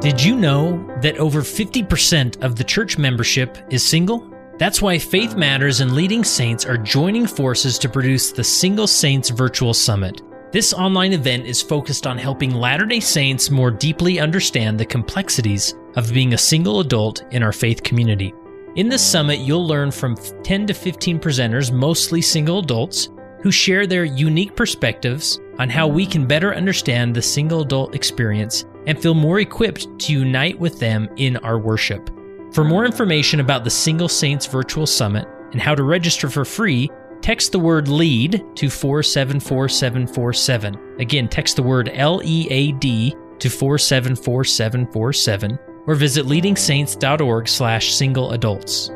Did you know that over 50% of the church membership is single? That's why Faith Matters and Leading Saints are joining forces to produce the Single Saints Virtual Summit. This online event is focused on helping Latter day Saints more deeply understand the complexities of being a single adult in our faith community. In this summit, you'll learn from 10 to 15 presenters, mostly single adults, who share their unique perspectives on how we can better understand the single adult experience and feel more equipped to unite with them in our worship. For more information about the Single Saints Virtual Summit and how to register for free, text the word LEAD to 474747. Again, text the word L E A D to 474747 or visit leadingsaints.org slash single adults.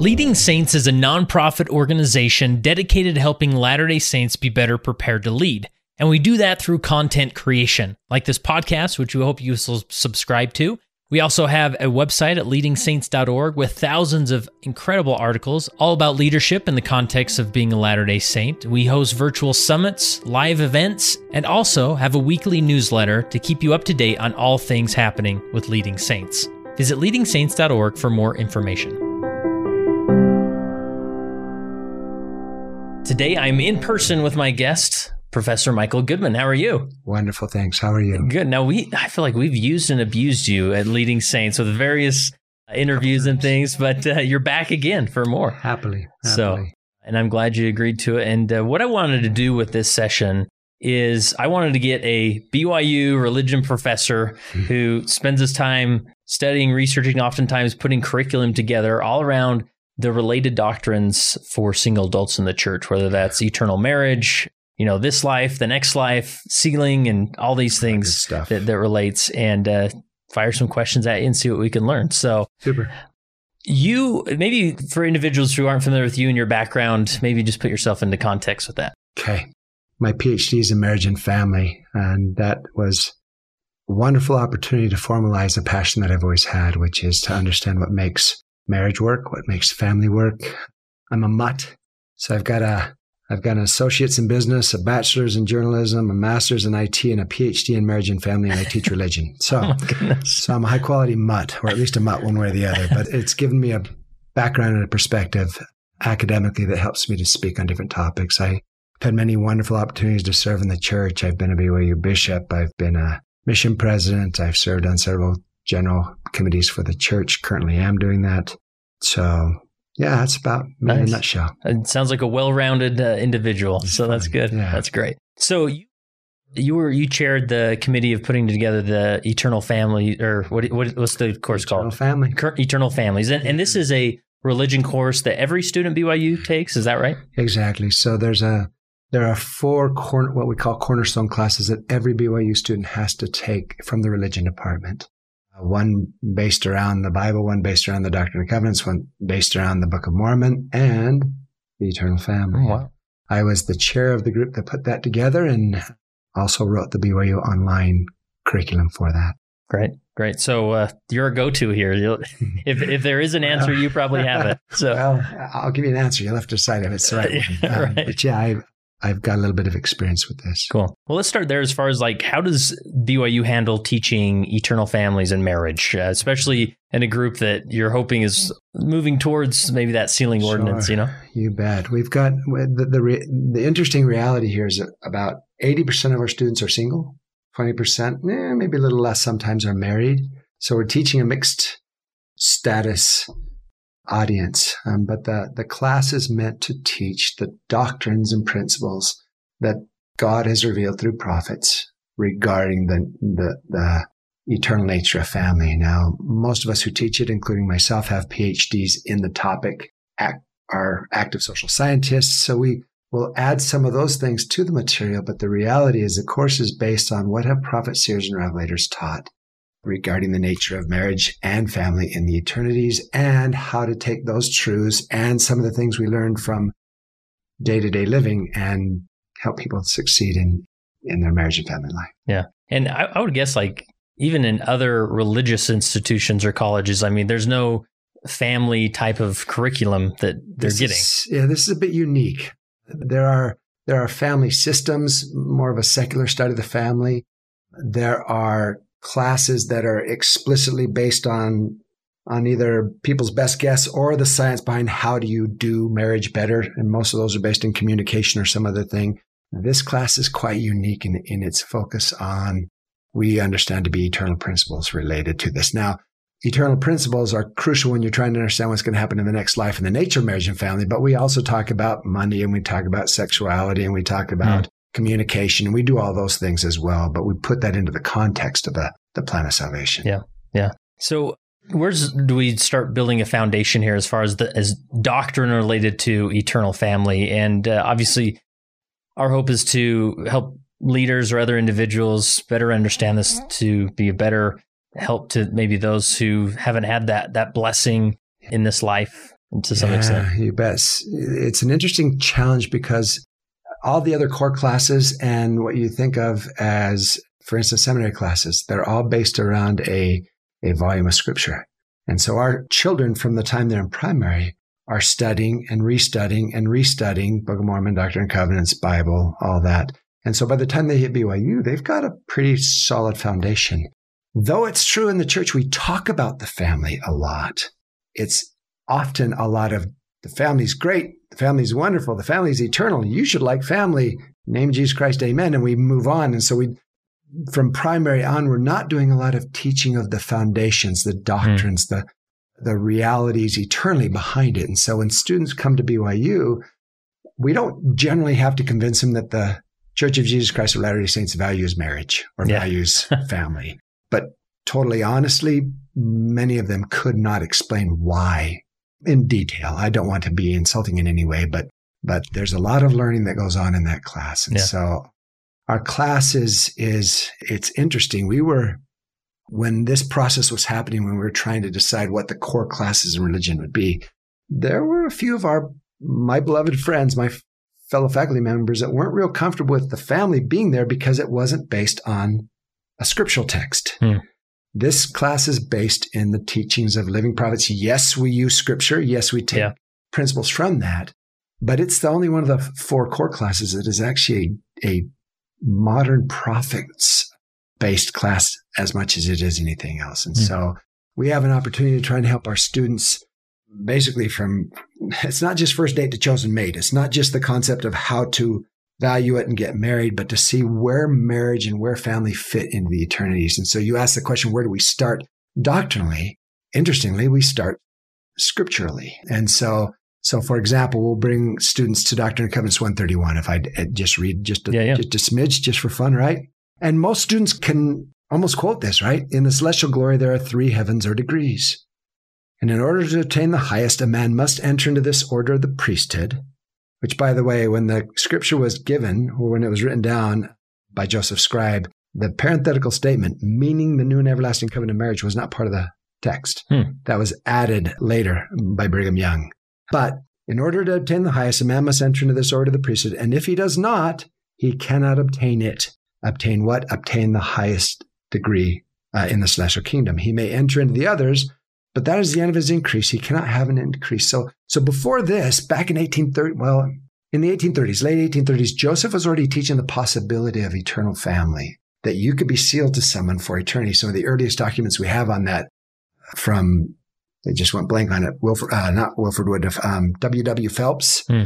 Leading Saints is a nonprofit organization dedicated to helping Latter day Saints be better prepared to lead. And we do that through content creation, like this podcast, which we hope you subscribe to. We also have a website at leadingsaints.org with thousands of incredible articles all about leadership in the context of being a Latter day Saint. We host virtual summits, live events, and also have a weekly newsletter to keep you up to date on all things happening with Leading Saints. Visit leadingsaints.org for more information. Today, I'm in person with my guest, Professor Michael Goodman. How are you? Wonderful, thanks. How are you? Good. Now, we I feel like we've used and abused you at Leading Saints with various interviews and things, but uh, you're back again for more. Happily, happily. So, and I'm glad you agreed to it. And uh, what I wanted to do with this session is I wanted to get a BYU religion professor mm-hmm. who spends his time studying, researching, oftentimes putting curriculum together all around the related doctrines for single adults in the church, whether that's eternal marriage, you know, this life, the next life, sealing, and all these things that, that relates, and uh, fire some questions at you and see what we can learn. So, super. You maybe for individuals who aren't familiar with you and your background, maybe just put yourself into context with that. Okay. My PhD is in marriage and family, and that was a wonderful opportunity to formalize a passion that I've always had, which is to understand what makes marriage work, what makes family work. I'm a mutt. So I've got a I've got an associate's in business, a bachelor's in journalism, a master's in IT, and a PhD in marriage and family, and I teach religion. So, oh so I'm a high quality mutt, or at least a mutt one way or the other. But it's given me a background and a perspective academically that helps me to speak on different topics. I've had many wonderful opportunities to serve in the church. I've been a BYU bishop. I've been a mission president. I've served on several general committees for the church. Currently am doing that. So yeah, that's about me nice. in a nutshell. It sounds like a well-rounded uh, individual. So that's good. Yeah. That's great. So you, you were you chaired the committee of putting together the Eternal Family, or what? What what's the course Eternal called? Family. Eternal Families, and and this is a religion course that every student BYU takes. Is that right? Exactly. So there's a there are four corner, what we call cornerstone classes that every BYU student has to take from the religion department one based around the Bible, one based around the Doctrine and Covenants, one based around the Book of Mormon and the Eternal Family. Oh, wow. I was the chair of the group that put that together and also wrote the BYU online curriculum for that. Great, great. So uh, you're a go-to here. if if there is an answer, you probably have it. So well, I'll give you an answer. You'll have to decide if it's the right one. Um, right. But yeah, I, I've got a little bit of experience with this. Cool. Well, let's start there as far as like how does BYU handle teaching eternal families and marriage, uh, especially in a group that you're hoping is moving towards maybe that sealing sure. ordinance, you know? You bet. We've got the the, re, the interesting reality here is that about 80% of our students are single, 20%, eh, maybe a little less sometimes are married. So we're teaching a mixed status audience. Um, but the, the class is meant to teach the doctrines and principles that God has revealed through prophets regarding the, the, the eternal nature of family. Now, most of us who teach it, including myself, have PhDs in the topic, act, are active social scientists. So we will add some of those things to the material. But the reality is the course is based on what have prophets, seers, and revelators taught regarding the nature of marriage and family in the eternities and how to take those truths and some of the things we learned from day to day living and help people succeed in, in their marriage and family life. Yeah. And I, I would guess like even in other religious institutions or colleges, I mean, there's no family type of curriculum that they're this getting. Is, yeah, this is a bit unique. There are There are family systems, more of a secular study of the family. There are classes that are explicitly based on on either people's best guess or the science behind how do you do marriage better. And most of those are based in communication or some other thing. This class is quite unique in, in its focus on we understand to be eternal principles related to this. Now, eternal principles are crucial when you're trying to understand what's going to happen in the next life and the nature of marriage and family. But we also talk about money and we talk about sexuality and we talk about mm. Communication and we do all those things as well. But we put that into the context of the, the plan of salvation. Yeah. Yeah. So where do we start building a foundation here as far as the as doctrine related to eternal family? And uh, obviously, our hope is to help leaders or other individuals better understand this to be a better help to maybe those who haven't had that that blessing in this life to some yeah, extent. You bet. It's an interesting challenge because all the other core classes and what you think of as, for instance, seminary classes, they're all based around a, a volume of scripture. And so our children from the time they're in primary are studying and restudying and restudying Book of Mormon, Doctrine and Covenants, Bible, all that. And so by the time they hit BYU, they've got a pretty solid foundation. Though it's true in the church, we talk about the family a lot. It's often a lot of the family's great, the is wonderful, the family is eternal. You should like family. Name Jesus Christ, amen. And we move on. And so we, from primary on, we're not doing a lot of teaching of the foundations, the doctrines, mm. the the realities eternally behind it. And so when students come to BYU, we don't generally have to convince them that the Church of Jesus Christ of Latter day Saints values marriage or yeah. values family. But totally honestly, many of them could not explain why in detail. I don't want to be insulting in any way, but but there's a lot of learning that goes on in that class. And yeah. so our class is is it's interesting. We were when this process was happening, when we were trying to decide what the core classes in religion would be, there were a few of our my beloved friends, my fellow faculty members that weren't real comfortable with the family being there because it wasn't based on a scriptural text. Hmm. This class is based in the teachings of living prophets. Yes, we use scripture. Yes, we take yeah. principles from that, but it's the only one of the four core classes that is actually a, a modern prophets based class as much as it is anything else. And hmm. so we have an opportunity to try and help our students basically from it's not just first date to chosen mate. It's not just the concept of how to value it and get married, but to see where marriage and where family fit into the eternities. And so you ask the question, where do we start? Doctrinally, interestingly, we start scripturally. And so, so for example, we'll bring students to Doctrine and Covenants 131. If I just read just a, yeah, yeah. just a smidge, just for fun, right? And most students can almost quote this, right? In the celestial glory, there are three heavens or degrees. And in order to attain the highest, a man must enter into this order of the priesthood, which, by the way, when the scripture was given, or when it was written down by Joseph Scribe, the parenthetical statement, meaning the new and everlasting covenant of marriage, was not part of the text. Hmm. That was added later by Brigham Young. But in order to obtain the highest, a man must enter into this order of the priesthood. And if he does not, he cannot obtain it. Obtain what? Obtain the highest degree uh, in the celestial kingdom. He may enter into the others, but that is the end of his increase. He cannot have an increase. So, so before this, back in 1830, well, in the 1830s, late 1830s, Joseph was already teaching the possibility of eternal family, that you could be sealed to someone for eternity. Some of the earliest documents we have on that from, they just went blank on it, Wilford, uh, not Wilford Wood, um, W.W. Phelps hmm.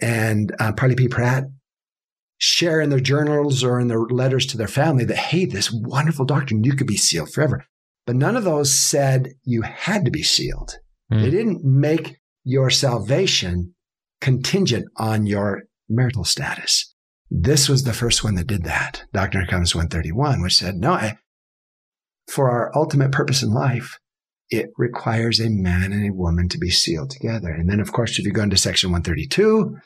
and uh, Parley P. Pratt share in their journals or in their letters to their family that, hey, this wonderful doctrine, you could be sealed forever. But none of those said you had to be sealed. Mm. They didn't make your salvation contingent on your marital status. This was the first one that did that. Doctrine Comes 131, which said, no, I, for our ultimate purpose in life, it requires a man and a woman to be sealed together. And then, of course, if you go into section 132,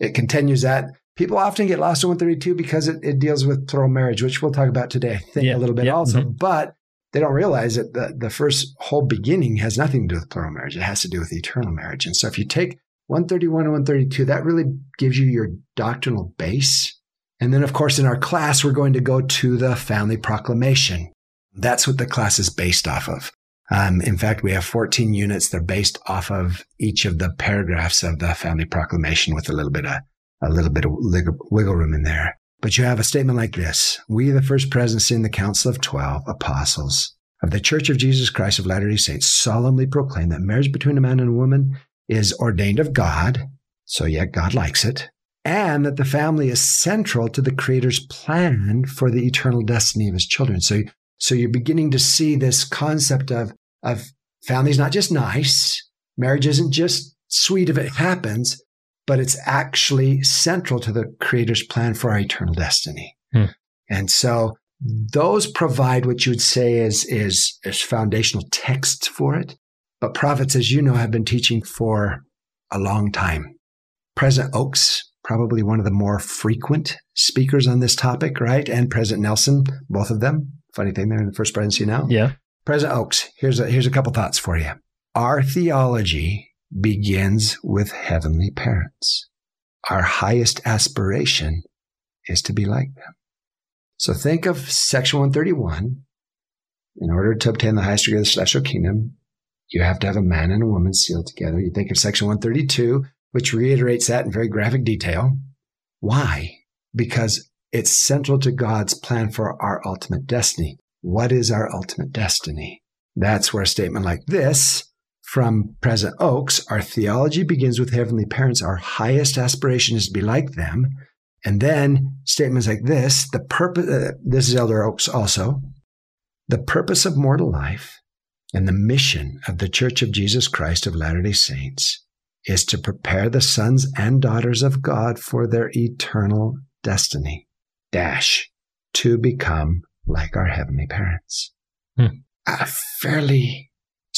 it continues that people often get lost in 132 because it, it deals with plural marriage, which we'll talk about today, I think, yeah, a little bit yeah, also. Mm-hmm. But they don't realize that the, the first whole beginning has nothing to do with plural marriage. It has to do with eternal marriage. And so if you take 131 and 132, that really gives you your doctrinal base. And then, of course, in our class, we're going to go to the family proclamation. That's what the class is based off of. Um, in fact, we have 14 units. They're based off of each of the paragraphs of the family proclamation with a little bit of a little bit of wiggle room in there. But you have a statement like this We, the first presidency in the Council of Twelve Apostles of the Church of Jesus Christ of Latter day Saints, solemnly proclaim that marriage between a man and a woman is ordained of God, so yet God likes it, and that the family is central to the Creator's plan for the eternal destiny of his children. So, so you're beginning to see this concept of, of family's not just nice, marriage isn't just sweet if it happens, but it's actually central to the Creator's plan for our eternal destiny. Hmm. And so those provide what you would say is, is, is foundational texts for it. But prophets, as you know, have been teaching for a long time. President Oaks, probably one of the more frequent speakers on this topic, right? And President Nelson, both of them. Funny thing, they're in the first presidency now. Yeah. President Oaks, here's a, here's a couple thoughts for you. Our theology begins with heavenly parents. Our highest aspiration is to be like them. So think of section 131. In order to obtain the highest degree of the celestial kingdom, you have to have a man and a woman sealed together. You think of section 132, which reiterates that in very graphic detail. Why? Because it's central to God's plan for our ultimate destiny. What is our ultimate destiny? That's where a statement like this from President Oaks, our theology begins with heavenly parents. Our highest aspiration is to be like them. And then statements like this, the purpose, uh, this is Elder Oaks also, the purpose of mortal life and the mission of the Church of Jesus Christ of Latter day Saints is to prepare the sons and daughters of God for their eternal destiny. Dash, to become like our heavenly parents. Hmm. A fairly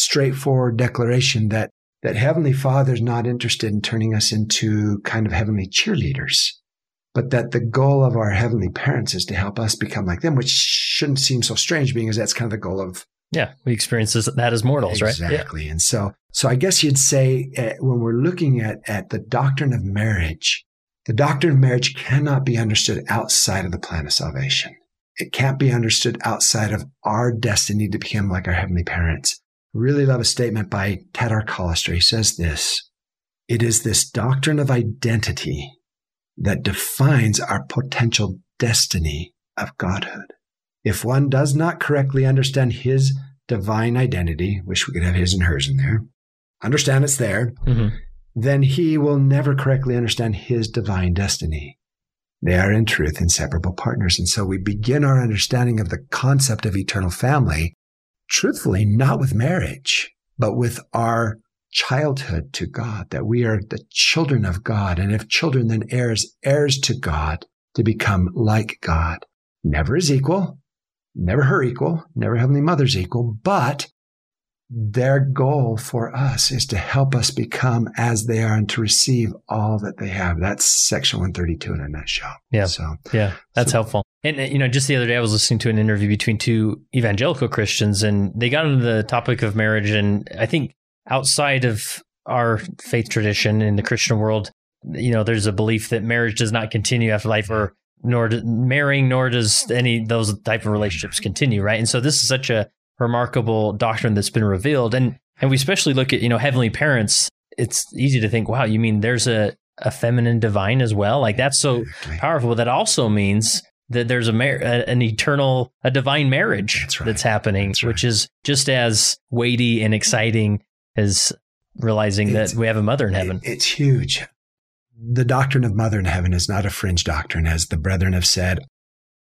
straightforward declaration that that Heavenly Father's not interested in turning us into kind of heavenly cheerleaders, but that the goal of our heavenly parents is to help us become like them, which shouldn't seem so strange, being as that's kind of the goal of yeah, we experience that as mortals, exactly. right? Exactly, and so so I guess you'd say uh, when we're looking at at the doctrine of marriage, the doctrine of marriage cannot be understood outside of the plan of salvation. It can't be understood outside of our destiny to become like our heavenly parents. Really love a statement by Tad R. Callister. He says this It is this doctrine of identity that defines our potential destiny of godhood. If one does not correctly understand his divine identity, wish we could have his and hers in there, understand it's there, mm-hmm. then he will never correctly understand his divine destiny. They are in truth inseparable partners. And so we begin our understanding of the concept of eternal family truthfully, not with marriage, but with our childhood to God, that we are the children of God. And if children, then heirs, heirs to God to become like God. Never is equal, never her equal, never Heavenly Mother's equal, but their goal for us is to help us become as they are and to receive all that they have. That's section 132 in a nutshell. Yeah. So, yeah, that's so, helpful. And, uh, you know, just the other day, I was listening to an interview between two evangelical Christians and they got into the topic of marriage. And I think outside of our faith tradition in the Christian world, you know, there's a belief that marriage does not continue after life or nor do, marrying, nor does any those type of relationships continue. Right. And so this is such a remarkable doctrine that's been revealed. And and we especially look at, you know, heavenly parents, it's easy to think, wow, you mean there's a, a feminine divine as well? Like that's so powerful. That also means that there's a, mar- an eternal, a divine marriage that's, right. that's happening, that's right. which is just as weighty and exciting as realizing it's, that we have a mother in heaven. It's huge. The doctrine of mother in heaven is not a fringe doctrine, as the brethren have said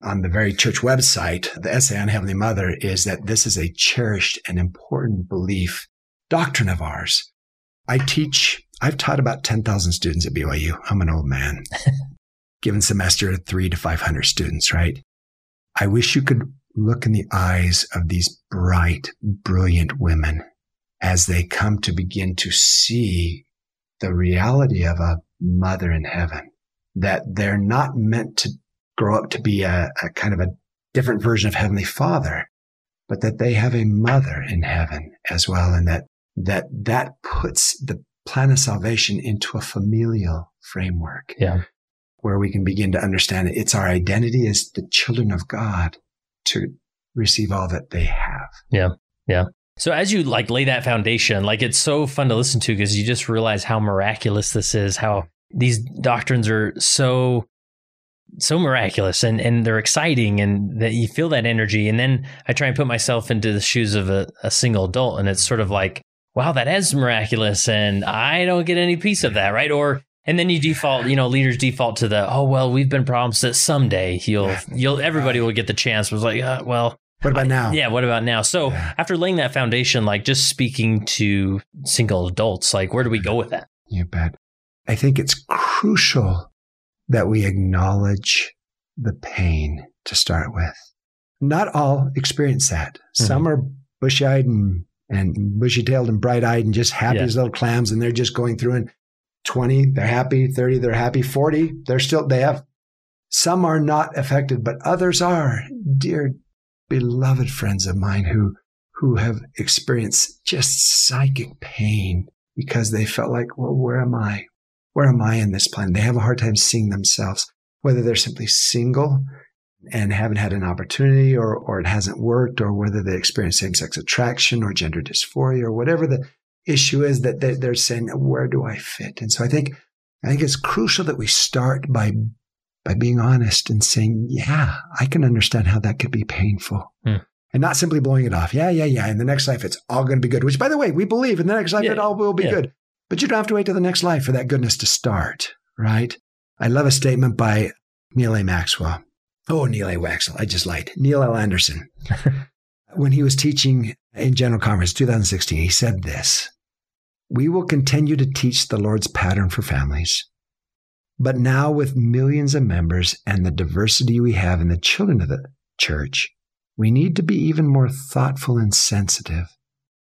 on the very church website, the essay on Heavenly Mother is that this is a cherished and important belief, doctrine of ours. I teach, I've taught about 10,000 students at BYU. I'm an old man, given semester three to 500 students, right? I wish you could look in the eyes of these bright, brilliant women as they come to begin to see the reality of a mother in heaven, that they're not meant to grow up to be a, a kind of a different version of Heavenly Father, but that they have a mother in heaven as well. And that, that, that puts the plan of salvation into a familial framework. Yeah. Where we can begin to understand that it's our identity as the children of God to receive all that they have. Yeah. Yeah. So as you like lay that foundation, like it's so fun to listen to because you just realize how miraculous this is, how these doctrines are so so miraculous and, and they're exciting and that you feel that energy. And then I try and put myself into the shoes of a, a single adult and it's sort of like, wow, that is miraculous. And I don't get any piece of that. Right. Or, and then you default, you know, leaders default to the, oh, well, we've been promised that someday you'll, you'll, everybody will get the chance. It was like, uh, well, what about now? Yeah, what about now? So yeah. after laying that foundation, like just speaking to single adults, like where do we go with that? You bet. I think it's crucial that we acknowledge the pain to start with. Not all experience that. Mm-hmm. Some are bushy eyed and, and bushy tailed and bright eyed and just happy yeah. as little clams, and they're just going through and 20, they're happy, 30, they're happy, 40, they're still, they have, some are not affected, but others are. Dear beloved friends of mine who, who have experienced just psychic pain because they felt like, well, where am I? Where am I in this plan? They have a hard time seeing themselves, whether they're simply single and haven't had an opportunity or, or it hasn't worked, or whether they experience same sex attraction or gender dysphoria or whatever the issue is that they're saying, where do I fit? And so I think, I think it's crucial that we start by, by being honest and saying, yeah, I can understand how that could be painful. Hmm. And not simply blowing it off. Yeah, yeah, yeah. In the next life, it's all going to be good, which by the way, we believe in the next life, yeah. it all will be yeah. good. But you don't have to wait till the next life for that goodness to start, right? I love a statement by Neal A. Maxwell. Oh, Neil A. Waxel. I just lied. Neil L. Andersen. when he was teaching in General Conference 2016, he said this We will continue to teach the Lord's pattern for families. But now, with millions of members and the diversity we have in the children of the church, we need to be even more thoughtful and sensitive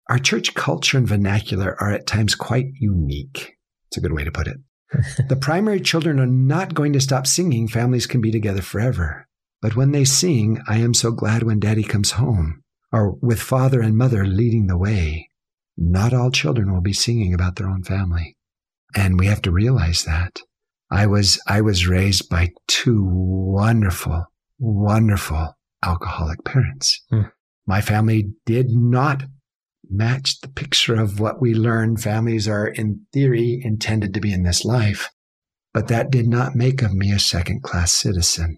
our church culture and vernacular are at times quite unique. It's a good way to put it. the primary children are not going to stop singing. Families can be together forever. But when they sing, I am so glad when daddy comes home, or with father and mother leading the way. Not all children will be singing about their own family. And we have to realize that. I was, I was raised by two wonderful, wonderful alcoholic parents. Hmm. My family did not match the picture of what we learn families are, in theory, intended to be in this life. But that did not make of me a second class citizen.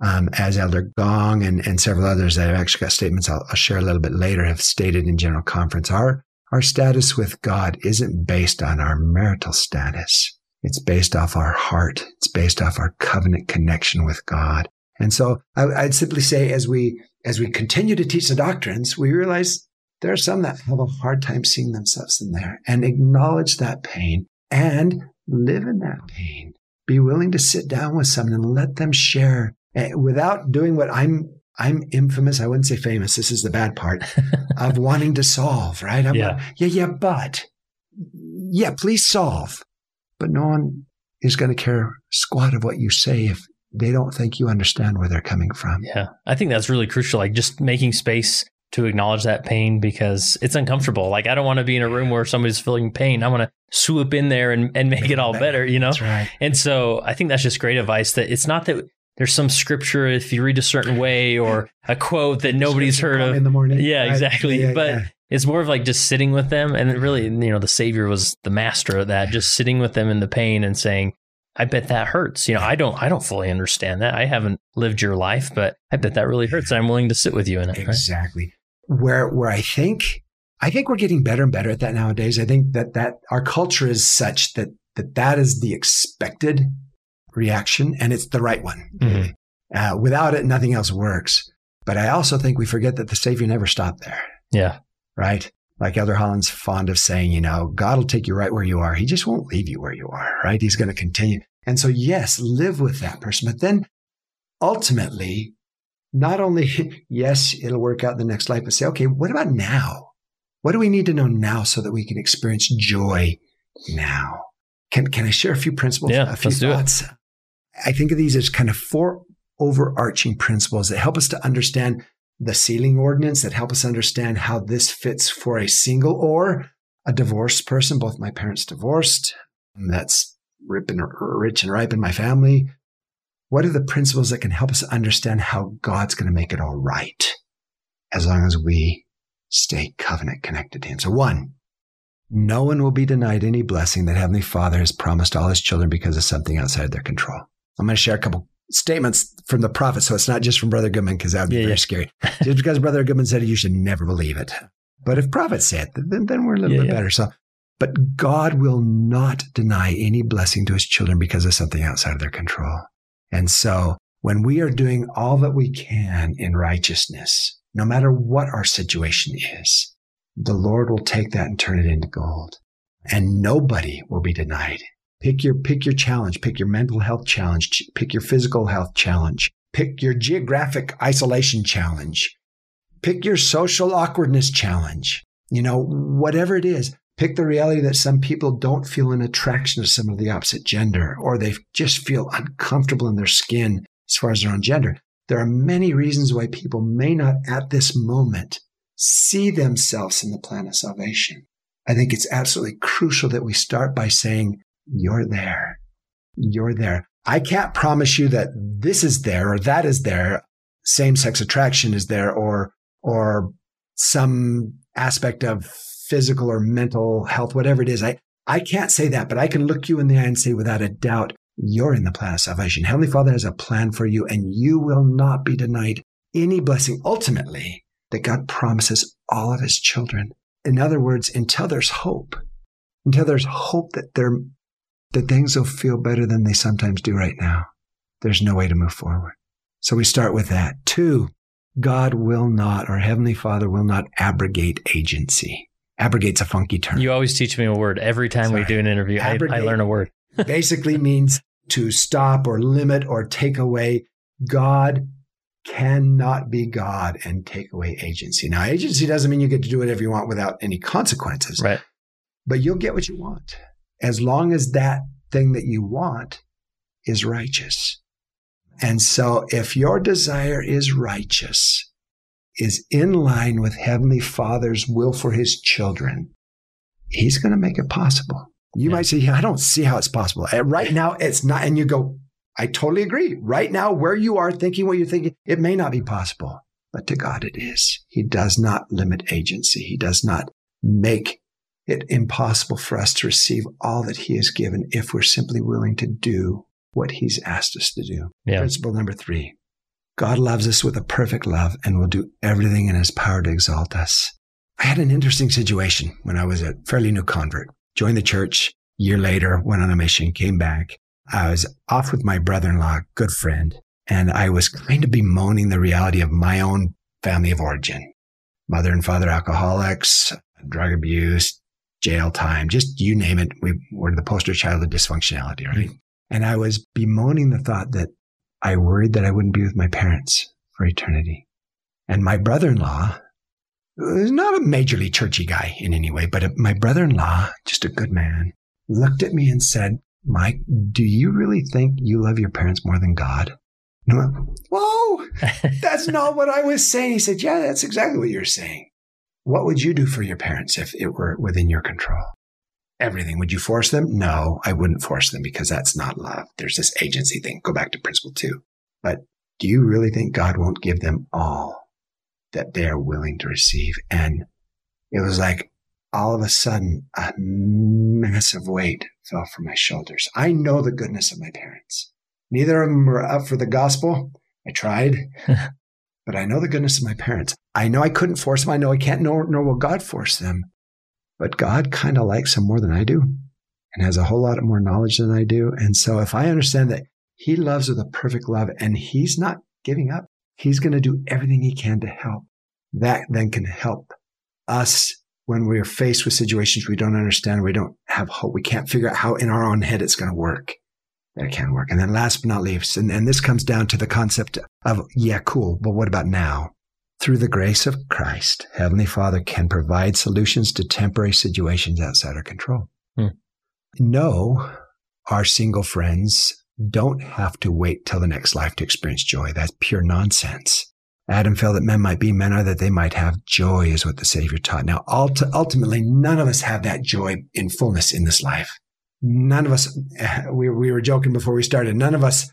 Um, as Elder Gong and, and several others that have actually got statements I'll, I'll share a little bit later have stated in General Conference, our, our status with God isn't based on our marital status. It's based off our heart. It's based off our covenant connection with God. And so I, would simply say, as we as we continue to teach the doctrines, we realize there are some that have a hard time seeing themselves in there and acknowledge that pain and live in that pain. Be willing to sit down with someone and let them share eh, without doing what I'm I'm infamous. I wouldn't say famous. This is the bad part of wanting to solve, right? I'm yeah. Like, yeah, yeah, but yeah, please solve. But no one is going to care squat of what you say if they don't think you understand where they're coming from. Yeah. I think that's really crucial. Like just making space to acknowledge that pain because it's uncomfortable. Like I don't want to be in a room where somebody's feeling pain. I want to swoop in there and, and make, it all better, you know? Right. And so I think that's just great advice that it's not that there's some scripture if you read a certain way or a quote that nobody's heard of in the morning. Yeah, exactly. Yeah, but yeah. it's more of like just sitting with them and really, you know, the savior was the master of that, just sitting with them in the pain and saying, I bet that hurts. You know, I don't I don't fully understand that. I haven't lived your life, but I bet that really hurts. I'm willing to sit with you in it. Exactly. Right? Where where I think I think we're getting better and better at that nowadays. I think that that our culture is such that that that is the expected reaction and it's the right one. Mm-hmm. Uh, without it, nothing else works. But I also think we forget that the Savior never stopped there. Yeah. Right. Like Elder Holland's fond of saying, you know, God will take you right where you are. He just won't leave you where you are. Right. He's going to continue. And so, yes, live with that person. But then ultimately, not only, yes, it'll work out in the next life, but say, okay, what about now? What do we need to know now so that we can experience joy now? Can, can I share a few principles? Yeah, a few let's thoughts? Do it. I think of these as kind of four overarching principles that help us to understand the sealing ordinance, that help us understand how this fits for a single or a divorced person. Both my parents divorced. That's ripping, rich and ripe in my family. What are the principles that can help us understand how God's going to make it all right as long as we stay covenant connected to Him? So, one, no one will be denied any blessing that Heavenly Father has promised all his children because of something outside their control. I'm going to share a couple statements from the prophet. So it's not just from Brother Goodman because that would be yeah, very yeah. scary. just because Brother Goodman said it, you should never believe it. But if prophets say it, then, then we're a little yeah, bit better. So, but God will not deny any blessing to his children because of something outside of their control. And so when we are doing all that we can in righteousness, no matter what our situation is, the Lord will take that and turn it into gold. And nobody will be denied. Pick your, pick your challenge, pick your mental health challenge, pick your physical health challenge, pick your geographic isolation challenge, pick your social awkwardness challenge. You know, whatever it is, pick the reality that some people don't feel an attraction to some of the opposite gender, or they just feel uncomfortable in their skin as far as their own gender. There are many reasons why people may not at this moment see themselves in the plan of salvation. I think it's absolutely crucial that we start by saying, you're there. You're there. I can't promise you that this is there or that is there. Same sex attraction is there or, or some aspect of physical or mental health, whatever it is. I, I can't say that, but I can look you in the eye and say without a doubt, you're in the plan of salvation. Heavenly Father has a plan for you and you will not be denied any blessing ultimately that God promises all of his children. In other words, until there's hope, until there's hope that they're, that things will feel better than they sometimes do right now, there's no way to move forward. So we start with that. Two, God will not, or Heavenly Father will not abrogate agency. Abrogate's a funky term. You always teach me a word every time Sorry. we do an interview. I, I learn a word. basically means to stop or limit or take away. God cannot be God and take away agency. Now, agency doesn't mean you get to do whatever you want without any consequences. Right. But you'll get what you want as long as that thing that you want is righteous. And so if your desire is righteous, is in line with Heavenly Father's will for his children, he's going to make it possible. You yeah. might say, I don't see how it's possible. Eh, right now, it's not. And you go, I totally agree. Right now, where you are thinking what you're thinking, it may not be possible, but to God it is. He does not limit agency. He does not make it impossible for us to receive all that He has given if we're simply willing to do what He's asked us to do. Yeah. Principle number three God loves us with a perfect love and will do everything in His power to exalt us. I had an interesting situation when I was a fairly new convert. Joined the church, year later, went on a mission, came back, I was off with my brother-in-law, good friend, and I was kind of bemoaning the reality of my own family of origin. Mother and father alcoholics, drug abuse, jail time, just you name it. We were the poster child of dysfunctionality, right? Mm-hmm. And I was bemoaning the thought that I worried that I wouldn't be with my parents for eternity. And my brother-in-law was not a majorly churchy guy in any way, but my brother-in-law, just a good man, looked at me and said, Mike, do you really think you love your parents more than God? No, whoa, that's not what I was saying. He said, yeah, that's exactly what you're saying. What would you do for your parents if it were within your control? Everything. Would you force them? No, I wouldn't force them because that's not love. There's this agency thing. Go back to principle two. But do you really think God won't give them all that they are willing to receive? And it was like, all of a sudden, a massive weight fell from my shoulders. I know the goodness of my parents. Neither of them were up for the gospel. I tried, but I know the goodness of my parents. I know I couldn't force them. I know I can't, nor, nor will God force them. But God kind of likes them more than I do and has a whole lot more knowledge than I do. And so if I understand that He loves with a perfect love and He's not giving up, He's going to do everything He can to help. That then can help us when we're faced with situations we don't understand, we don't have hope, we can't figure out how in our own head it's going to work. That can work. And then last but not least, and, and this comes down to the concept of, yeah, cool, but what about now? Through the grace of Christ, Heavenly Father can provide solutions to temporary situations outside our control. Hmm. No, our single friends don't have to wait till the next life to experience joy. That's pure nonsense. Adam felt that men might be men are that they might have joy is what the Savior taught. Now, ultimately, none of us have that joy in fullness in this life. None of us, we, we were joking before we started, none of us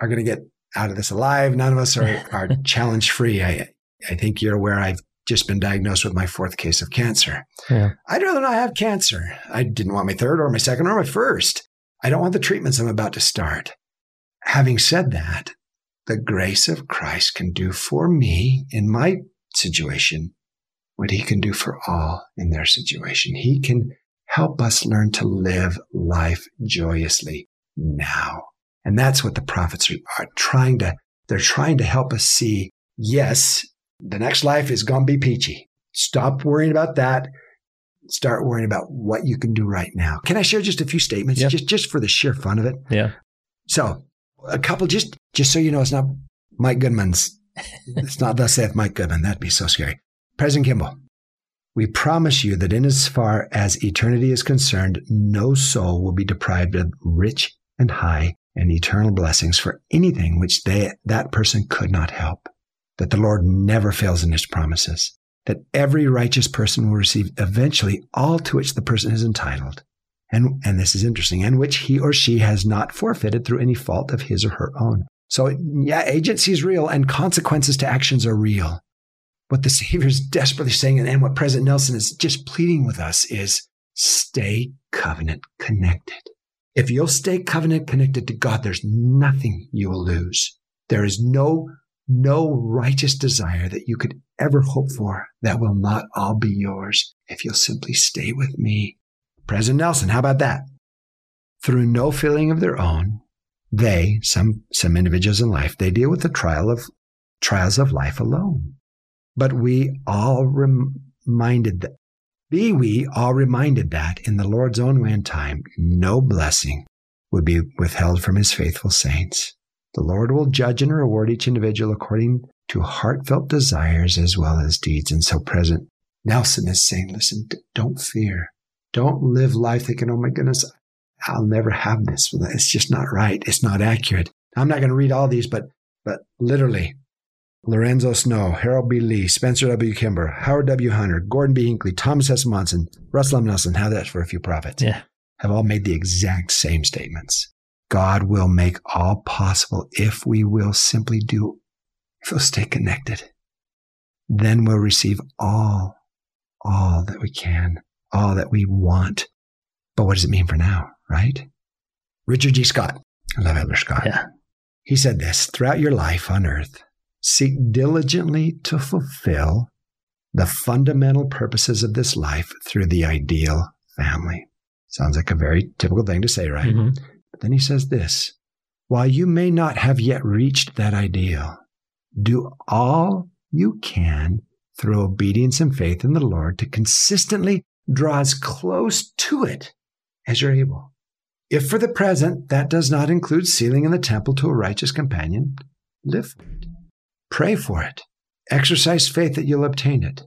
are going to get out of this alive. None of us are, are challenge free. I, think you're aware I've just been diagnosed with my fourth case of cancer. Yeah. I'd rather not have cancer. I didn't want my third or my second or my first. I don't want the treatments I'm about to start. Having said that, the grace of Christ can do for me in my situation what he can do for all in their situation. He can help us learn to live life joyously now. And that's what the prophets are trying to, they're trying to help us see. Yes, the next life is going to be peachy. Stop worrying about that. Start worrying about what you can do right now. Can I share just a few statements Yeah. just, just for the sheer fun of it? Yeah. So a couple, just, just so you know, it's not Mike Goodman's. it's not thus saith Mike Goodman. That'd be so scary. President Kimball, we promise you that in as far as eternity is concerned, no soul will be deprived of rich and high and eternal blessings for anything which they, that person could not help. That the Lord never fails in his promises. That every righteous person will receive eventually all to which the person is entitled. And, and this is interesting, and which he or she has not forfeited through any fault of his or her own. So, yeah, agency is real and consequences to actions are real. What the Savior is desperately saying, and what President Nelson is just pleading with us, is stay covenant connected. If you'll stay covenant connected to God, there's nothing you will lose. There is no, no righteous desire that you could ever hope for that will not all be yours if you'll simply stay with me. President Nelson, how about that? Through no feeling of their own, they, some, some individuals in life, they deal with the trial of, trials of life alone. But we all reminded that, be we all reminded that in the Lord's own way and time, no blessing would be withheld from his faithful saints. The Lord will judge and reward each individual according to heartfelt desires as well as deeds. And so present Nelson is saying, listen, don't fear. Don't live life thinking, oh my goodness, I'll never have this. It's just not right. It's not accurate. I'm not going to read all these, but, but literally, Lorenzo Snow, Harold B. Lee, Spencer W. Kimball, Howard W. Hunter, Gordon B. Hinckley, Thomas S. Monson, Russell M. Nelson, how that's for a few prophets, Yeah. have all made the exact same statements. God will make all possible if we will simply do, if we'll stay connected. Then we'll receive all, all that we can, all that we want. But what does it mean for now, right? Richard G. Scott. I love Elder Scott. Yeah. He said this throughout your life on earth, seek diligently to fulfill the fundamental purposes of this life through the ideal family. Sounds like a very typical thing to say, right? Mhm. Then he says this while you may not have yet reached that ideal, do all you can through obedience and faith in the Lord to consistently draw as close to it as you're able. If for the present that does not include sealing in the temple to a righteous companion, live for it. Pray for it. Exercise faith that you'll obtain it.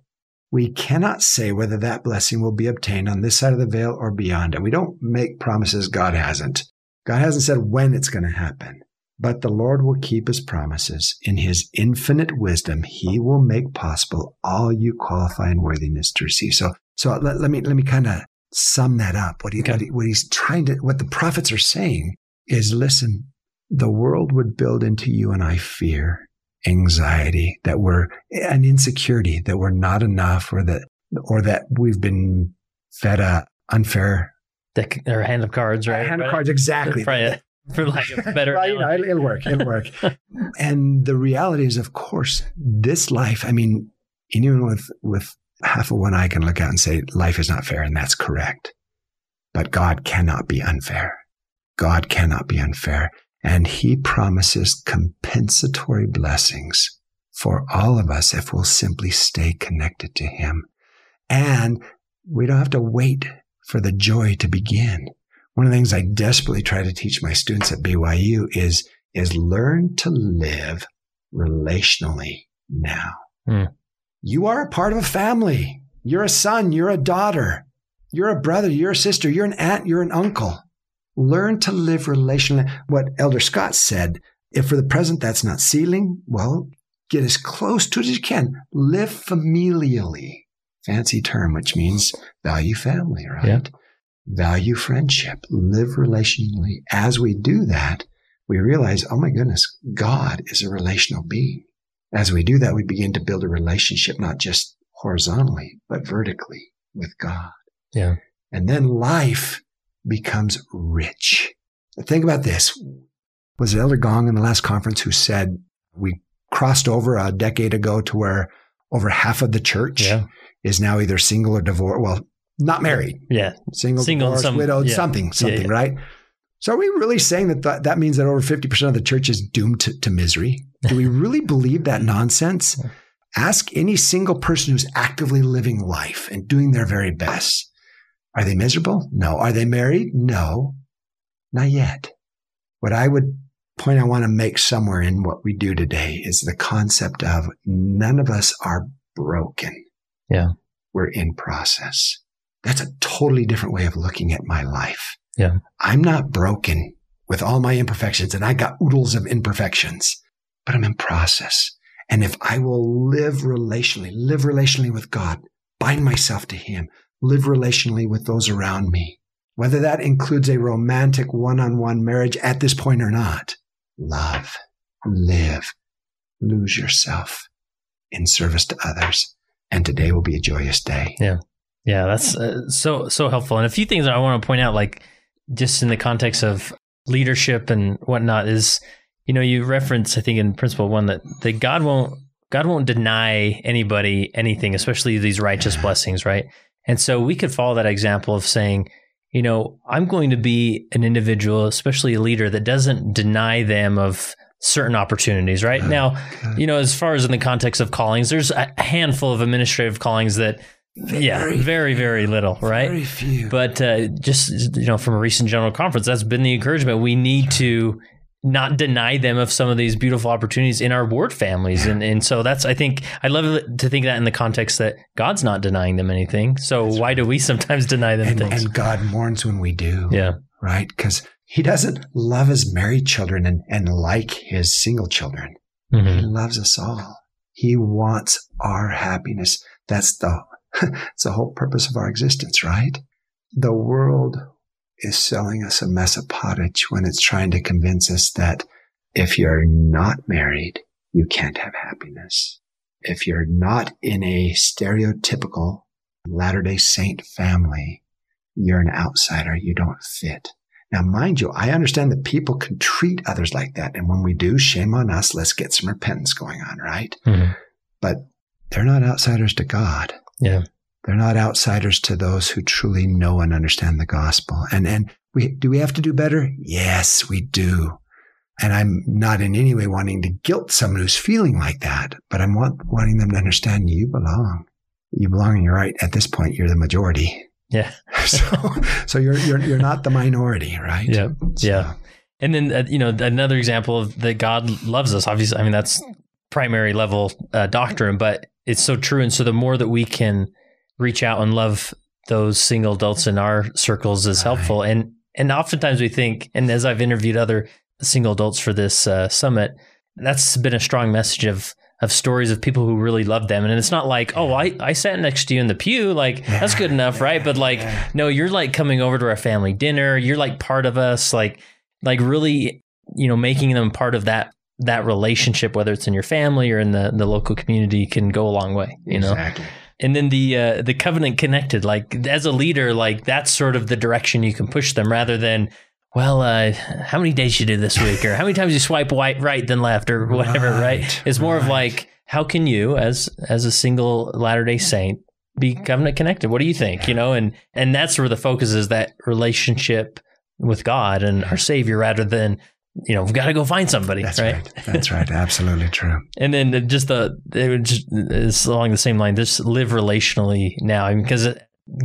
We cannot say whether that blessing will be obtained on this side of the veil or beyond it. We don't make promises God hasn't. God hasn't said when it's going to happen. But the Lord will keep his promises. In his infinite wisdom, he will make possible all you qualify in worthiness to receive. So, so let, let me, let me kind of sum that up. What, he, Okay. what, he, what he's trying to, what the prophets are saying is listen, the world would build into you and I fear, anxiety, that we're an insecurity, that we're not enough or that, or that we've been fed a unfair Deck or hand of cards, right? hand of Right. cards. Exactly. For, for lack of a better well, you know, it'll, it'll work. It'll work. and the reality is, of course, this life. I mean, anyone with with half of one eye can look out and say life is not fair, and that's correct. But God cannot be unfair. God cannot be unfair, and He promises compensatory blessings for all of us if we'll simply stay connected to Him, and we don't have to wait for the joy to begin one of the things I desperately try to teach my students at BYU is, is learn to live relationally now. Hmm. You are a part of a family. You're a son. You're a daughter. You're a brother. You're a sister. You're an aunt. You're an uncle. Learn to live relationally. What Elder Scott said, if for the present that's not sealing, well, get as close to it as you can. Live familially. Fancy term, which means value family, right? Yeah. value friendship, live relationally. As we do that, we realize, oh my goodness, God is a relational being. As we do that, we begin to build a relationship, not just horizontally, but vertically with God. Yeah. And then life becomes rich. Think about this. Was it Elder Gong in the last conference who said we crossed over a decade ago to where over half of the church Yeah. Is now either single or divorced? Well, not married, Yeah. single, Single divorced, some- widowed, yeah. something, Yeah, something, yeah. right? So are we really saying that th- that means that over 50% of the church is doomed to, to misery? Do we really believe that nonsense? Ask any single person who's actively living life and doing their very best. Are they miserable? No. Are they married? No. Not yet. What I would point I want to make somewhere in what we do today is the concept of none of us are broken. Yeah. We're in process. That's a totally different way of looking at my life. Yeah. I'm not broken with all my imperfections and I got oodles of imperfections, but I'm in process. And if I will live relationally, live relationally with God, bind myself to Him, live relationally with those around me, whether that includes a romantic one on one marriage at this point or not, love, live, lose yourself in service to others. And today will be a joyous day. Yeah, Yeah, that's uh, so so helpful. And a few things that I want to point out, like just in the context of leadership and whatnot, is you know you reference I think in principle one that that God won't God won't deny anybody anything, especially these righteous blessings, right? And so we could follow that example of saying, you know, I'm going to be an individual, especially a leader that doesn't deny them of certain opportunities, right? Now, you know, as far as in the context of callings, there's a handful of administrative callings that, yeah, Very very, very little, right? Very few. But uh, just you know, from a recent general conference, that's been the encouragement. We need to not deny them of some of these beautiful opportunities in our ward families, and and so that's I think I love to think that in the context that God's not denying them anything. So That's why do we sometimes deny them and, things? and God mourns when we do. yeah, Right? Because he doesn't love his married children and, and like his single children. He Mhm. loves us all. He wants our happiness. That's the, that's the whole purpose of our existence, right? The world is selling us a mess of pottage when it's trying to convince us that if you're not married, you can't have happiness. If you're not in a stereotypical Latter day Saint family, you're an outsider. You don't fit. Now, mind you, I understand that people can treat others like that. And when we do, shame on us. Let's get some repentance going on, right? Mhm. But they're not outsiders to God. yeah, They're not outsiders to those who truly know and understand the gospel. And, and we, do we have to do better? Yes, we do. And I'm not in any way wanting to guilt someone who's feeling like that, but I'm want, wanting them to understand you belong. You belong and you're right. At this point, you're the majority. Yeah, So, so you're, you're, you're not the minority, right? yeah. So- Yeah. And then uh, you know another example of that God loves us. Obviously, I mean that's primary level uh, doctrine, but it's so true. And so the more that we can reach out and love those single adults in our circles is Right. helpful. And and oftentimes we think, and as I've interviewed other single adults for this uh, summit, that's been a strong message of of stories of people who really love them. And it's not like, oh, I, I sat next to you in the pew, like that's good enough, right? But like, no, you're like coming over to our family dinner. You're like part of us, like like really, you know, making them part of that that relationship, whether it's in your family or in the the local community, can go a long way. You know, Exactly. and then the uh, the covenant connected, like as a leader, like that's sort of the direction you can push them, rather than. Well, uh, how many days you do this week, or how many times you swipe right, right then left, or whatever, right? Right, It's more of like, how can you, as as a single Latter Day Saint, be covenant connected? What do you think? You know, and and that's where the focus is that relationship with God and our Savior, rather than you know, we've got to go find somebody, That's right? right. That's right. Absolutely true. And then just the it just it's along the same line. Just live relationally now, I mean, because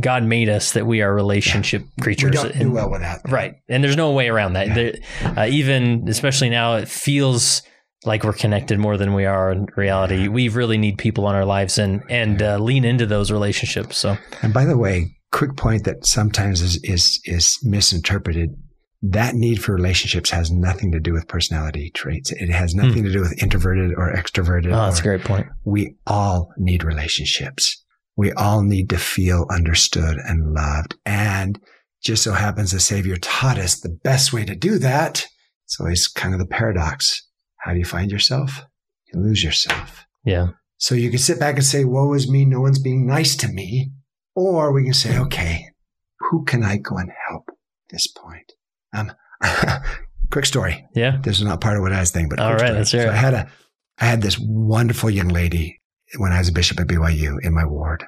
God made us that we are relationship creatures. We don't do And- well without that. Right. And there's no way around that. Yeah. There, uh, even, especially now, it feels like we're connected more than we are in reality. We really need people in our lives and, and uh, lean into those relationships. So, And by the way, quick point that sometimes is, is, is misinterpreted. That need for relationships has nothing to do with personality traits. It has nothing to do with introverted or extroverted. oh, that's a great point. We all need relationships. We all need to feel understood and loved. And just so happens the Savior taught us the best way to do that. It's always kind of the paradox. How do you find yourself? You lose yourself. Yeah. So you can sit back and say, woe is me, no one's being nice to me. Or we can say, okay, who can I go and help at this point? Um, quick story. Yeah. This is not part of what I was thinking, but all right, let's hear so it. I had a, I had this wonderful young lady when I was a bishop at BYU in my ward,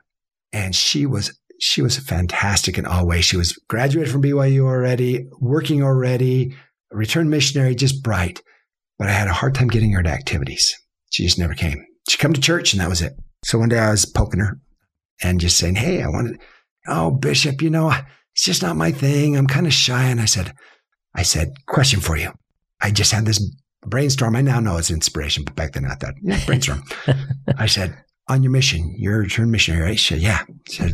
and she was she was fantastic in all ways. She was graduated from BYU already, working already, returned missionary, just bright. But I had a hard time getting her to activities. She just never came. She'd come to church and that was it. So one day I was poking her and just saying, Hey, I wanted, oh, Bishop, you know, it's just not my thing. I'm kind of shy. And I said, I said, question for you. I just had this brainstorm. I now know it's inspiration, but back then I thought, yeah, brainstorm. I said, on your mission, you're a returned missionary, right? She said, yeah. I said,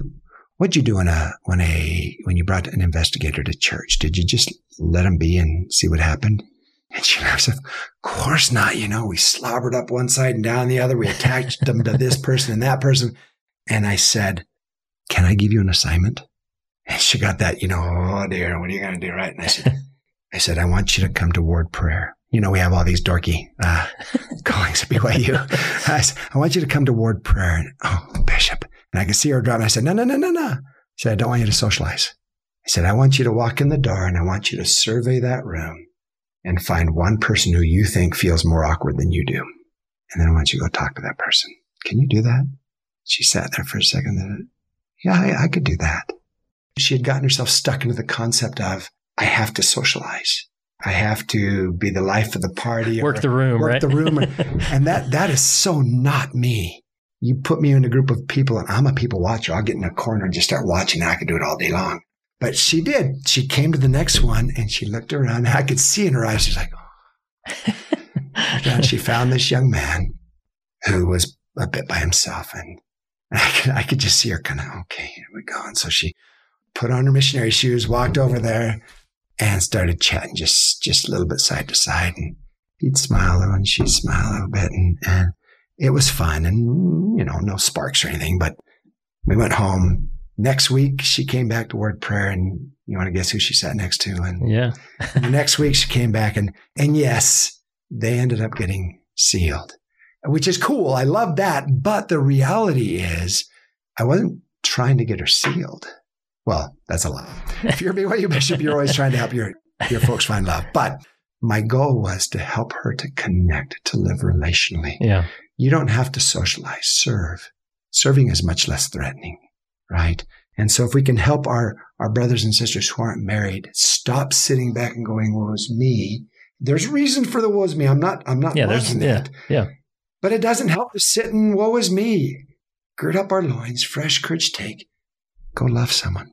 what'd you do when a, when a, when you brought an investigator to church? Did you just let him be and see what happened? And she said, of course not. You know, we slobbered up one side and down the other. We attached them to this person and that person. And I said, can I give you an assignment? And she got that, you know, oh dear, what are you going to do? Right. And I said, I said, I want you to come to ward prayer. You know, we have all these dorky uh, callings at BYU. I, said, I want you to come to ward prayer. And, oh, Bishop. And I could see her drop. And I said, no, no, no, no, no. I said, I don't want you to socialize. I said, I want you to walk in the door and I want you to survey that room and find one person who you think feels more awkward than you do. And then I want you to go talk to that person. Can you do that? She sat there for a second. Then, yeah, I, I could do that. She had gotten herself stuck into the concept of, I have to socialize. I have to be the life of the party. Work the room, work right? the room. and that, that is so not me. You put me in a group of people and I'm a people watcher. I'll get in a corner and just start watching. I could do it all day long. But she did. She came to the next one and she looked around. I could see in her eyes, she's like, oh. and she found this young man who was a bit by himself. And I could, I could just see her kind of, okay, here we go. And so she put on her missionary shoes, walked over there and started chatting just, just a little bit side to side. And he'd smile and she'd smile a little bit. And, and it was fun and, you know, no sparks or anything, but we went home. Next week, she came back to ward prayer and you want to guess who she sat next to? And yeah. and next week she came back and, and yes, they ended up getting sealed, which is cool. I love that. But the reality is I wasn't trying to get her sealed. Well, that's a lie. If you're a BYU bishop, you're always trying to help your, your folks find love. But my goal was to help her to connect, to live relationally. Yeah. You don't have to socialize, serve. Serving is much less threatening, right? And so if we can help our, our brothers and sisters who aren't married stop sitting back and going, woe is me. There's reason for the woe is me. I'm not, I'm not Yeah. There's, mocking yeah. that. Yeah. But it doesn't help to sit and woe is me. Gird up our loins, fresh courage take. Go love someone.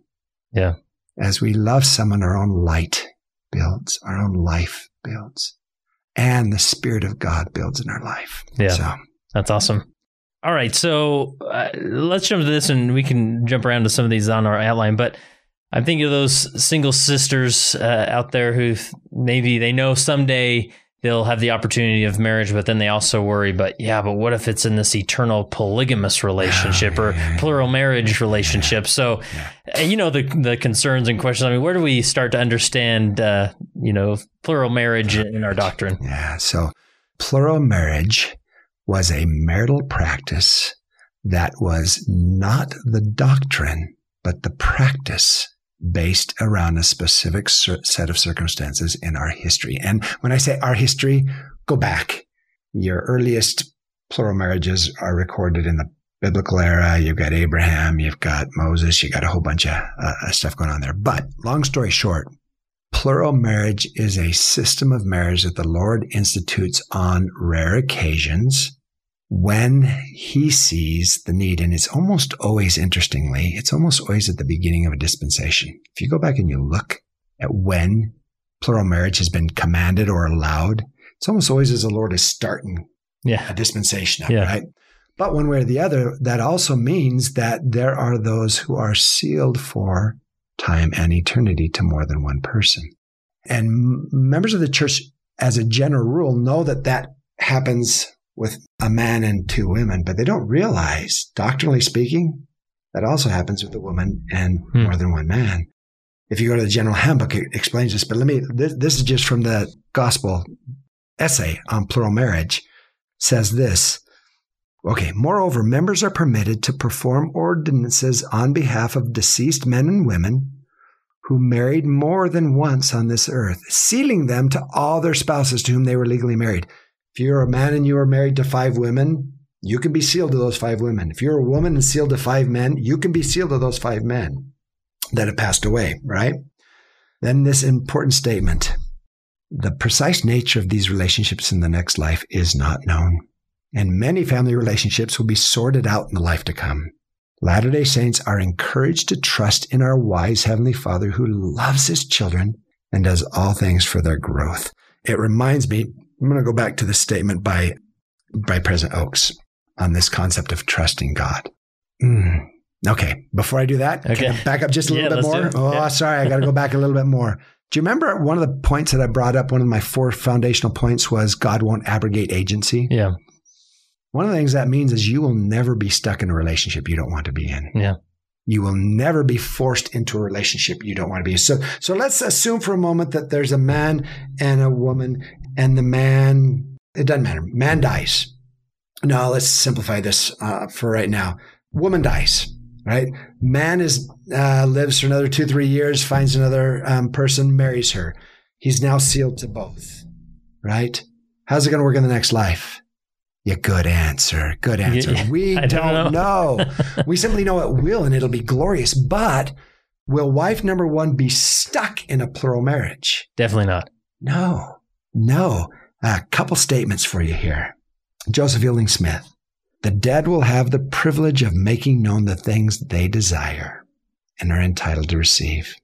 Yeah. As we love someone, our own light builds, our own life builds, and the Spirit of God builds in our life. Yeah. So That's awesome. All right, so uh, let's jump to this, and we can jump around to some of these on our outline. But I'm thinking of those single sisters uh, out there who maybe they know someday they'll have the opportunity of marriage, but then they also worry. But yeah, but what if it's in this eternal polygamous relationship or plural marriage relationship? So, you know the the concerns and questions. I mean, where do we start to understand, uh, you know, plural marriage in our doctrine? Yeah. So plural marriage was a marital practice that was not the doctrine, but the practice based around a specific set of circumstances in our history. And when I say our history, go back. Your earliest plural marriages are recorded in the biblical era. You've got Abraham, you've got Moses, you've got a whole bunch of uh, stuff going on there. But long story short, Plural marriage is a system of marriage that the Lord institutes on rare occasions when he sees the need. And it's almost always, interestingly, it's almost always at the beginning of a dispensation. If you go back and you look at when plural marriage has been commanded or allowed, it's almost always as the Lord is starting Yeah. a dispensation up, Yeah. right? But one way or the other, that also means that there are those who are sealed for time and eternity to more than one person. And m- members of the church, as a general rule, know that that happens with a man and two women, but they don't realize, doctrinally speaking, that also happens with a woman and Hmm. more than one man. If you go to the general handbook, it explains this, but let me, this, this is just from the gospel essay on plural marriage, says this Okay, moreover, members are permitted to perform ordinances on behalf of deceased men and women who married more than once on this earth, sealing them to all their spouses to whom they were legally married. If you're a man and you are married to five women, you can be sealed to those five women. If you're a woman and sealed to five men, you can be sealed to those five men that have passed away, right? Then this important statement the precise nature of these relationships in the next life is not known, and many family relationships will be sorted out in the life to come. Latter day Saints are encouraged to trust in our wise Heavenly Father who loves His children and does all things for their growth. It reminds me, I'm going to go back to the statement by, by President Oaks on this concept of trusting God. Mm. Okay, before I do that, okay. back up just a little yeah, bit more? Oh, yeah. sorry, I got to go back a little bit more. Do you remember one of the points that I brought up? One of my four foundational points was God won't abrogate agency. Yeah. One of the things that means is you will never be stuck in a relationship you don't want to be in. Yeah. You will never be forced into a relationship you don't want to be. In. So, so let's assume for a moment that there's a man and a woman, and the man, it doesn't matter, man dies. No, let's simplify this uh, for right now. Woman dies right? Man is uh, lives for another two, three years, finds another um, person, marries her. He's now sealed to both, right? How's it going to work in the next life? Yeah, good answer. Good answer. Yeah, we don't, don't, know. know. we simply know it will and it'll be glorious. But will wife number one be stuck in a plural marriage? Definitely not. No, no. A couple statements for you here. Joseph Fielding Smith. The dead will have the privilege of making known the things they desire and are entitled to receive.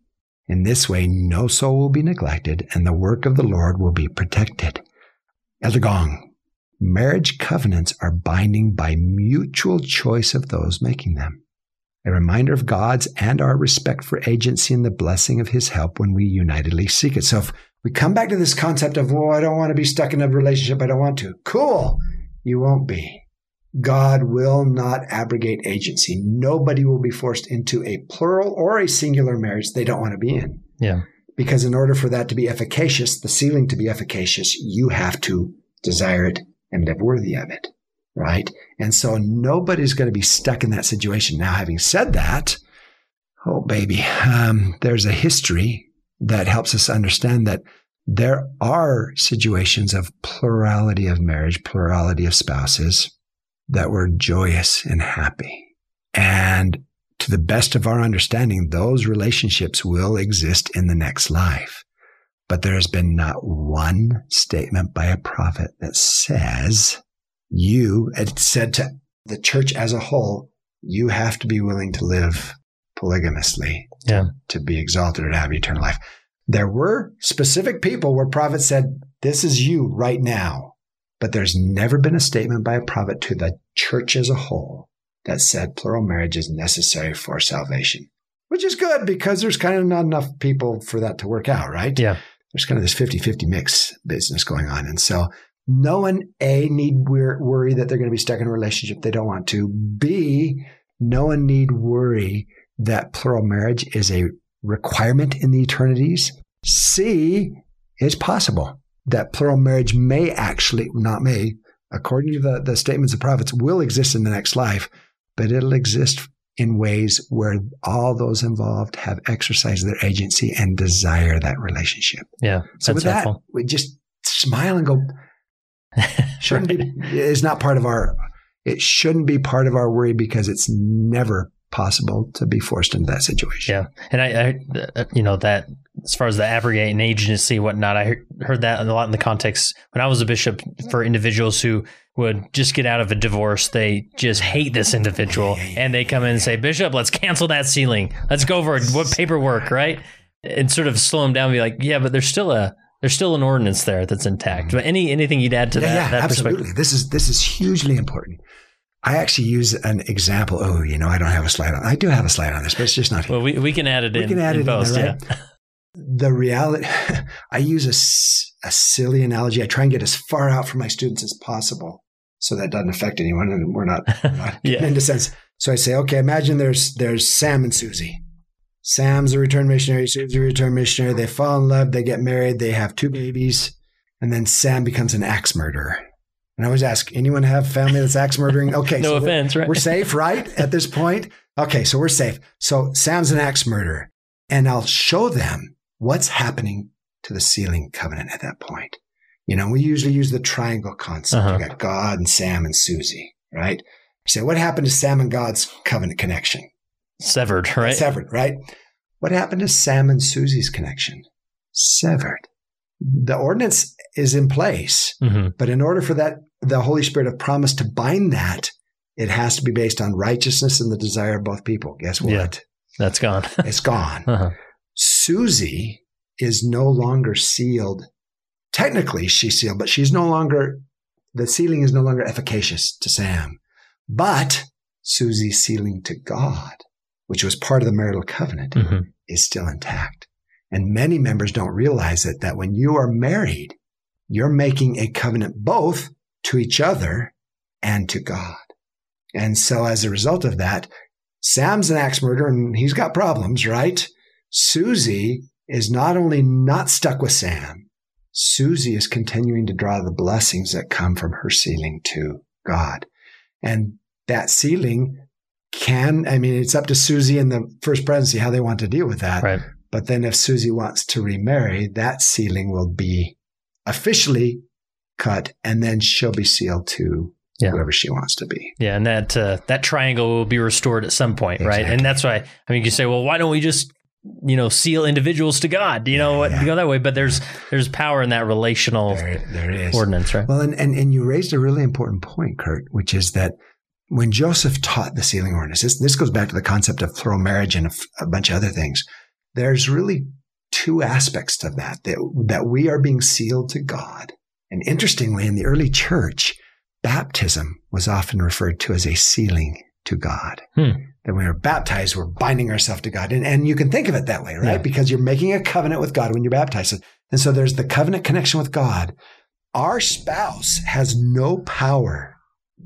In this way, no soul will be neglected and the work of the Lord will be protected. Elder Gong, marriage covenants are binding by mutual choice of those making them. A reminder of God's and our respect for agency and the blessing of his help when we unitedly seek it. So if we come back to this concept of, well, I don't want to be stuck in a relationship, I don't want to. Cool. You won't be. God will not abrogate agency. Nobody will be forced into a plural or a singular marriage they don't want to be in. Yeah. Because in order for that to be efficacious, the sealing to be efficacious, you have to desire it and live worthy of it. Right. And so nobody's going to be stuck in that situation. Now, having said that, oh, baby, um, there's a history that helps us understand that there are situations of plurality of marriage, plurality of spouses that were joyous and happy. And to the best of our understanding, those relationships will exist in the next life. But there has been not one statement by a prophet that says you, it said to the church as a whole, you have to be willing to live polygamously yeah. to be exalted or to have eternal life. There were specific people where prophets said, this is you right now. But there's never been a statement by a prophet to the church as a whole that said plural marriage is necessary for salvation, which is good because there's kind of not enough people for that to work out, right? Yeah. There's kind of this 50 50 mix business going on. And so no one, A, need worry that they're going to be stuck in a relationship they don't want to. B, no one need worry that plural marriage is a requirement in the eternities. C, it's possible that plural marriage may actually, not may, according to the, the statements of prophets, will exist in the next life, but it'll exist in ways where all those involved have exercised their agency and desire that relationship. Yeah. So with helpful. that, we just smile and go, shouldn't be, is not part of our, it shouldn't be part of our worry because it's never possible to be forced into that situation. Yeah. And I, I uh, you know, that as far as the abrogate and agency, whatnot, I heard that a lot in the context when I was a bishop for individuals who would just get out of a divorce. They just hate this individual and they come in and say, Bishop, let's cancel that sealing. Let's go over what paperwork, right? And sort of slow them down and be like, yeah, but there's still a, there's still an ordinance there that's intact. But any anything you'd add to yeah, that? Yeah, that absolutely. This is this is hugely important. I actually use an example. Oh, you know, I don't have a slide on. I do have a slide on this, but it's just not here. Well, we, we can add it we in. We can add it post, in right? yeah. The reality, I use a, a silly analogy. I try and get as far out from my students as possible so that doesn't affect anyone and we're not, not yeah. into sense. So I say, okay, imagine there's, there's Sam and Susie. Sam's a return missionary, Susie's a return missionary. They fall in love, they get married, they have two babies, and then Sam becomes an axe murderer And I always ask, anyone have family that's axe murdering? Okay. no so offense, we're, right? We're safe, right? At this point? Okay. So we're safe. So Sam's an axe murderer. And I'll show them what's happening to the sealing covenant at that point. You know, we usually use the triangle concept. Uh-huh. You got God and Sam and Susie, right? Say, what happened to Sam and God's covenant connection? Severed, right? Severed, right? What happened to Sam and Susie's connection? Severed. The ordinance is in place, hmm but in order for that, the Holy Spirit of promise to bind that, it has to be based on righteousness and the desire of both people. Guess what? Yeah. That's gone. It's gone. uh-huh. Susie is no longer sealed. Technically, she's sealed, but she's no longer, the sealing is no longer efficacious to Sam. But Susie's sealing to God, which was part of the marital covenant, hmm is still intact. And many members don't realize it that when you are married, you're making a covenant both to each other and to God. And so as a result of that, Sam's an axe murderer and he's got problems, right? Susie is not only not stuck with Sam, Susie is continuing to draw the blessings that come from her sealing to God. And that sealing can, I mean, it's up to Susie and the first presidency how they want to deal with that. Right. But then if Susie wants to remarry, that sealing will be officially cut and then she'll be sealed to Yeah. whoever she wants to be. Yeah, and that uh, that triangle will be restored at some point, right? And that's why I mean, you say, well, why don't we just you know seal individuals to God? You know, what Yeah. go that way. But there's there's power in that relational There, ordinance, right? Well, and, and, and you raised a really important point, Kurt, which is that when Joseph taught the sealing ordinance, this, this goes back to the concept of plural marriage and a, f- a bunch of other things. There's really two aspects to that, that, that we are being sealed to God. And interestingly, in the early church, baptism was often referred to as a sealing to God. Hmm. That when we are baptized, we're binding ourselves to God. And, and you can think of it that way, right? Yeah. Because you're making a covenant with God when you're baptized. And so there's the covenant connection with God. Our spouse has no power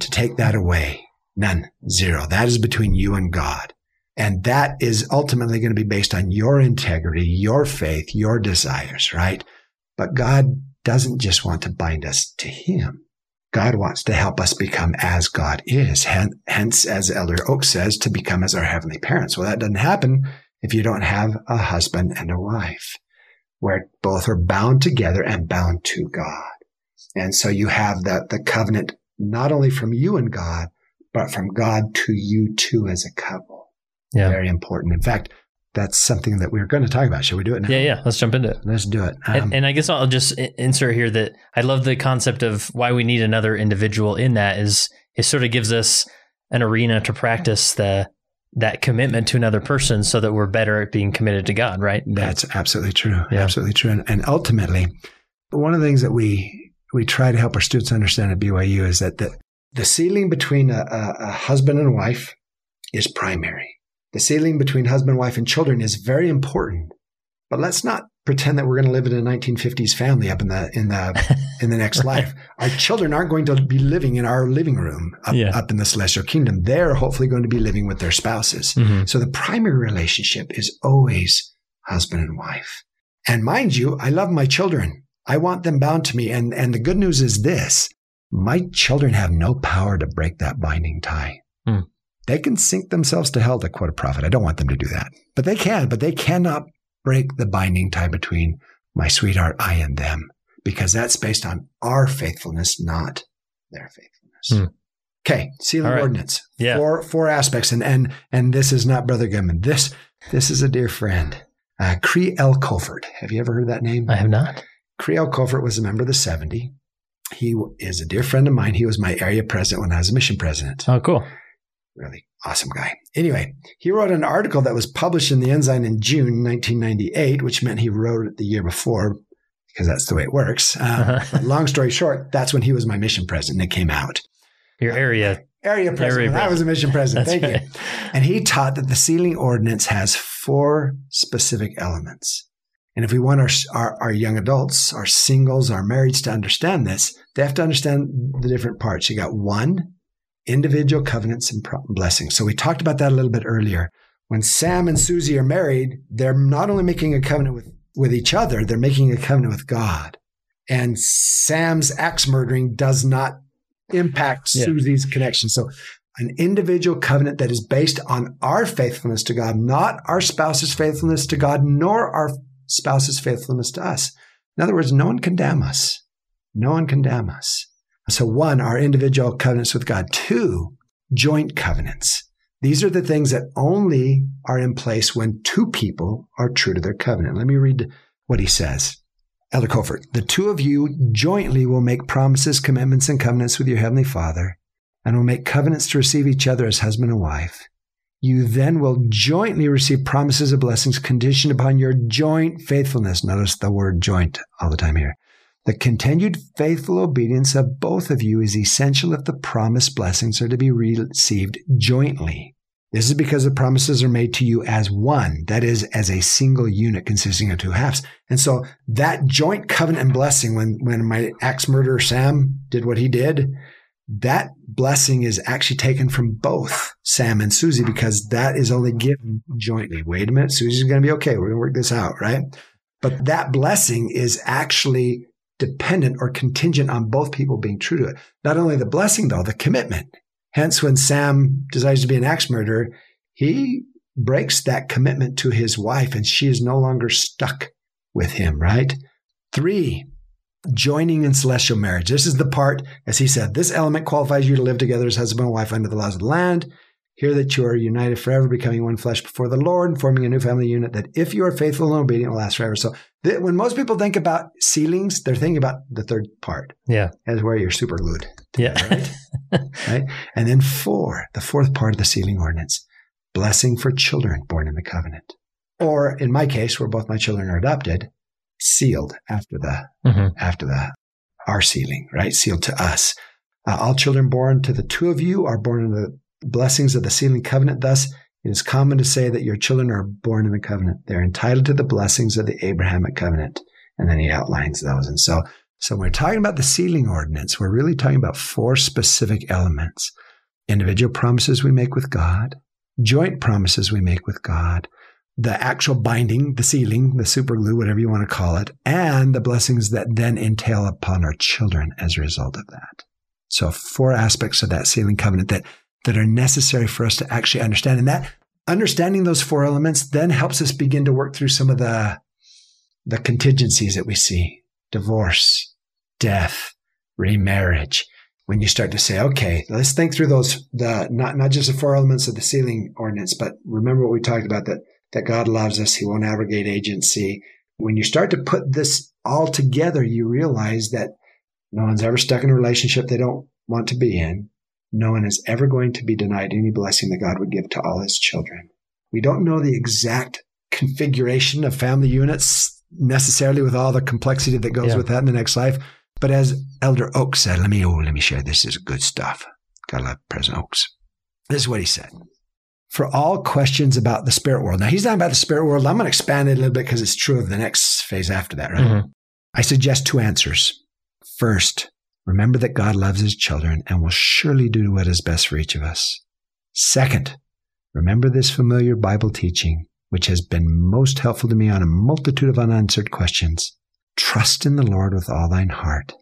to take that away. None. Zero. That is between you and God. And that is ultimately going to be based on your integrity, your faith, your desires, right? But God doesn't just want to bind us to Him. God wants to help us become as God is. Hence, as Elder Oak says, to become as our heavenly parents. Well, that doesn't happen if you don't have a husband and a wife where both are bound together and bound to God. And so you have the, the covenant not only from you and God, but from God to you too as a couple. Yeah. Very important. In fact, that's something that we are going to talk about. Shall we do it now? Yeah, yeah. Let's jump into it. Let's do it. Um, and, and I guess I'll just insert here that I love the concept of why we need another individual in that is it sort of gives us an arena to practice the that commitment to another person so that we're better at being committed to God, right? That's absolutely true. Yeah. Absolutely true. And, and ultimately, one of the things that we we try to help our students understand at BYU is that the, the sealing between a, a, a husband and wife is primary. The sealing between husband, wife, and children is very important. But let's not pretend that we're going to live in a 1950s family up in the in the in the next life. Our children aren't going to be living in our living room up, Yeah. up in the celestial kingdom. They're hopefully going to be living with their spouses. Mhm. So the primary relationship is always husband and wife. And mind you, I love my children. I want them bound to me. And, and the good news is this my children have no power to break that binding tie. Hmm. They can sink themselves to hell, to quote a prophet. I don't want them to do that. But they can, but they cannot break the binding tie between my sweetheart, I, and them, because that's based on our faithfulness, not their faithfulness. Hmm. Okay, All right. ordinance. Yeah. Four four aspects, and and and this is not Brother Goodman. This this is a dear friend, uh, Cree L. Kofford. Have you ever heard that name? I have not. Cree L. Kofford was a member of the 70. He is a dear friend of mine. He was my area president when I was a mission president. Oh, cool. Really awesome guy. Anyway, he wrote an article that was published in the Ensign in June 1998, which meant he wrote it the year before because that's the way it works. Uh, Uh-huh. long story short, that's when he was my mission president. It came out. Your area. Area president. Area I was a mission president. Thank right. you. And he taught that the sealing ordinance has four specific elements. And if we want our, our, our young adults, our singles, our marrieds to understand this, they have to understand the different parts. You got one, individual covenants and blessings. So we talked about that a little bit earlier. When Sam and Susie are married, they're not only making a covenant with, with each other, they're making a covenant with God. And Sam's axe murdering does not impact Yeah. Susie's connection. So an individual covenant that is based on our faithfulness to God, not our spouse's faithfulness to God, nor our spouse's faithfulness to us. In other words, no one can damn us. No one can damn us. So one, our individual covenants with God. Two, joint covenants. These are the things that only are in place when two people are true to their covenant. Let me read what he says. Elder Kofford, the two of you jointly will make promises, commitments, and covenants with your heavenly Father, and will make covenants to receive each other as husband and wife. You then will jointly receive promises of blessings conditioned upon your joint faithfulness. Notice the word joint all the time here. The continued faithful obedience of both of you is essential if the promised blessings are to be received jointly. This is because the promises are made to you as one, that is, as a single unit consisting of two halves. And so that joint covenant and blessing, when, when my axe murderer Sam did what he did, that blessing is actually taken from both Sam and Susie because that is only given jointly. Wait a minute, Susie's going to be okay. We're going to work this out, right? But that blessing is actually dependent or contingent on both people being true to it. Not only the blessing, though, the commitment. Hence, when Sam decides to be an axe murderer, he breaks that commitment to his wife and she is no longer stuck with him, right? Three, joining in celestial marriage. This is the part, as he said, this element qualifies you to live together as husband and wife under the laws of the land. Hear that you are united forever, becoming one flesh before the Lord and forming a new family unit that if you are faithful and obedient will last forever. So th- when most people think about sealings, they're thinking about the third part Yeah. as where you're super glued. Yeah. Right? right? And then four, the fourth part of the sealing ordinance, blessing for children born in the covenant. Or in my case, where both my children are adopted, sealed after the hmm after the our sealing, right? Sealed to us. Uh, all children born to the two of you are born in the blessings of the sealing covenant. Thus, it is common to say that your children are born in the covenant. They're entitled to the blessings of the Abrahamic covenant. And then he outlines those. And so, so when we're talking about the sealing ordinance, we're really talking about four specific elements. Individual promises we make with God, joint promises we make with God, the actual binding, the sealing, the super glue, whatever you want to call it, and the blessings that then entail upon our children as a result of that. So four aspects of that sealing covenant that, that are necessary for us to actually understand. And that understanding those four elements then helps us begin to work through some of the, the contingencies that we see. Divorce, death, remarriage. When you start to say, okay, let's think through those, the, not, not just the four elements of the sealing ordinance, but remember what we talked about that that God loves us. He won't abrogate agency. When you start to put this all together, you realize that no one's ever stuck in a relationship they don't want to be in. No one is ever going to be denied any blessing that God would give to all his children. We don't know the exact configuration of family units necessarily with all the complexity that goes Yeah. with that in the next life. But as Elder Oaks said, let me, oh, let me share. This is good stuff. Gotta love President Oaks. This is what he said for all questions about the spirit world. Now he's talking about the spirit world. I'm going to expand it a little bit because it's true of the next phase after that, right? Mhm. I suggest two answers. First, remember that God loves his children and will surely do what is best for each of us. Second, remember this familiar Bible teaching, which has been most helpful to me on a multitude of unanswered questions. Trust in the Lord with all thine heart.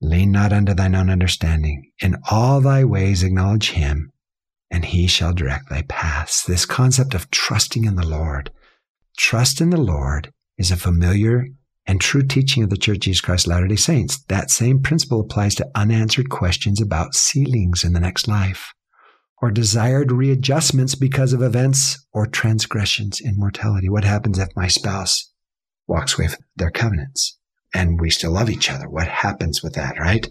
Lean not unto thine own understanding. In all thy ways acknowledge him, and he shall direct thy paths. This concept of trusting in the Lord. Trust in the Lord is a familiar and true teaching of the Church of Jesus Christ Latter-day Saints. That same principle applies to unanswered questions about sealings in the next life or desired readjustments because of events or transgressions in mortality. What happens if my spouse walks away from their covenants and we still love each other? What happens with that, right?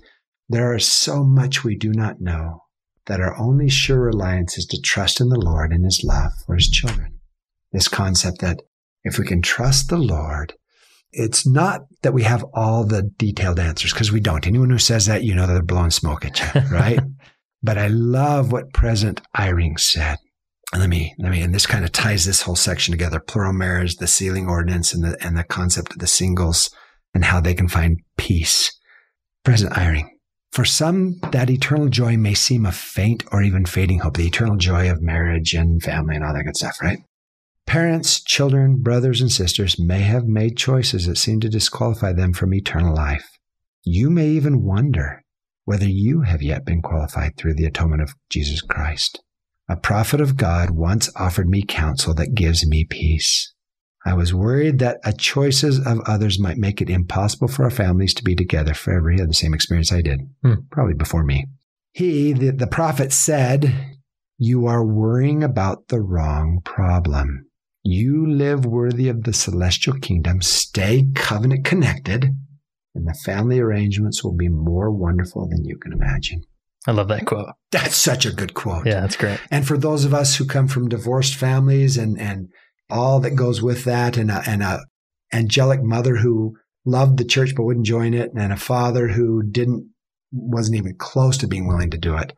There is so much we do not know that our only sure reliance is to trust in the Lord and his love for his children. This concept that if we can trust the Lord, it's not that we have all the detailed answers because we don't. Anyone who says that, you know that they're blowing smoke at you, right? but I love what President Eyring said. And let me, let me, and this kind of ties this whole section together. Plural marriage, the sealing ordinance and the, and the concept of the singles and how they can find peace. President Eyring, for some, that eternal joy may seem a faint or even fading hope, the eternal joy of marriage and family and all that good stuff, right? Parents, children, brothers, and sisters may have made choices that seem to disqualify them from eternal life. You may even wonder whether you have yet been qualified through the atonement of Jesus Christ. A prophet of God once offered me counsel that gives me peace. I was worried that a choices of others might make it impossible for our families to be together forever. He had the same experience I did, hmm. probably before me. He, the, the prophet, said, You are worrying about the wrong problem. You live worthy of the celestial kingdom, stay covenant connected, and the family arrangements will be more wonderful than you can imagine. I love that quote. That's such a good quote. Yeah, that's great. And for those of us who come from divorced families and, and all that goes with that, and a, and a angelic mother who loved the church but wouldn't join it, and a father who didn't, wasn't even close to being willing to do it,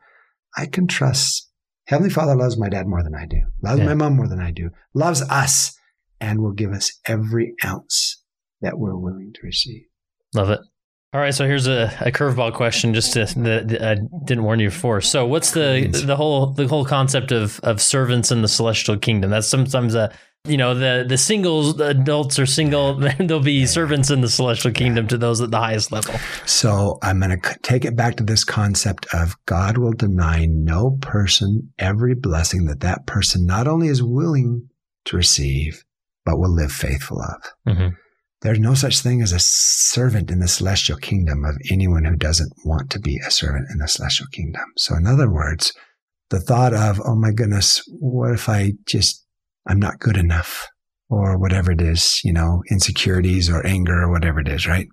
I can trust Heavenly Father loves my dad more than I do, loves yeah. my mom more than I do, loves us, and will give us every ounce that we're willing to receive. Love it. All right, so here's a, a curveball question, just to, that I didn't warn you before. So, what's the the whole the whole concept of of servants in the celestial kingdom? That's sometimes a you know the the singles the adults are single there'll be servants in the celestial kingdom to those at the highest level so i'm going to take it back to this concept of god will deny no person every blessing that that person not only is willing to receive but will live faithful of mm-hmm. There's no such thing as a servant in the celestial kingdom of anyone who doesn't want to be a servant in the celestial kingdom. So, in other words, the thought of, oh my goodness, what if I just, I'm not good enough or whatever it is, you know, insecurities or anger or whatever it is, right?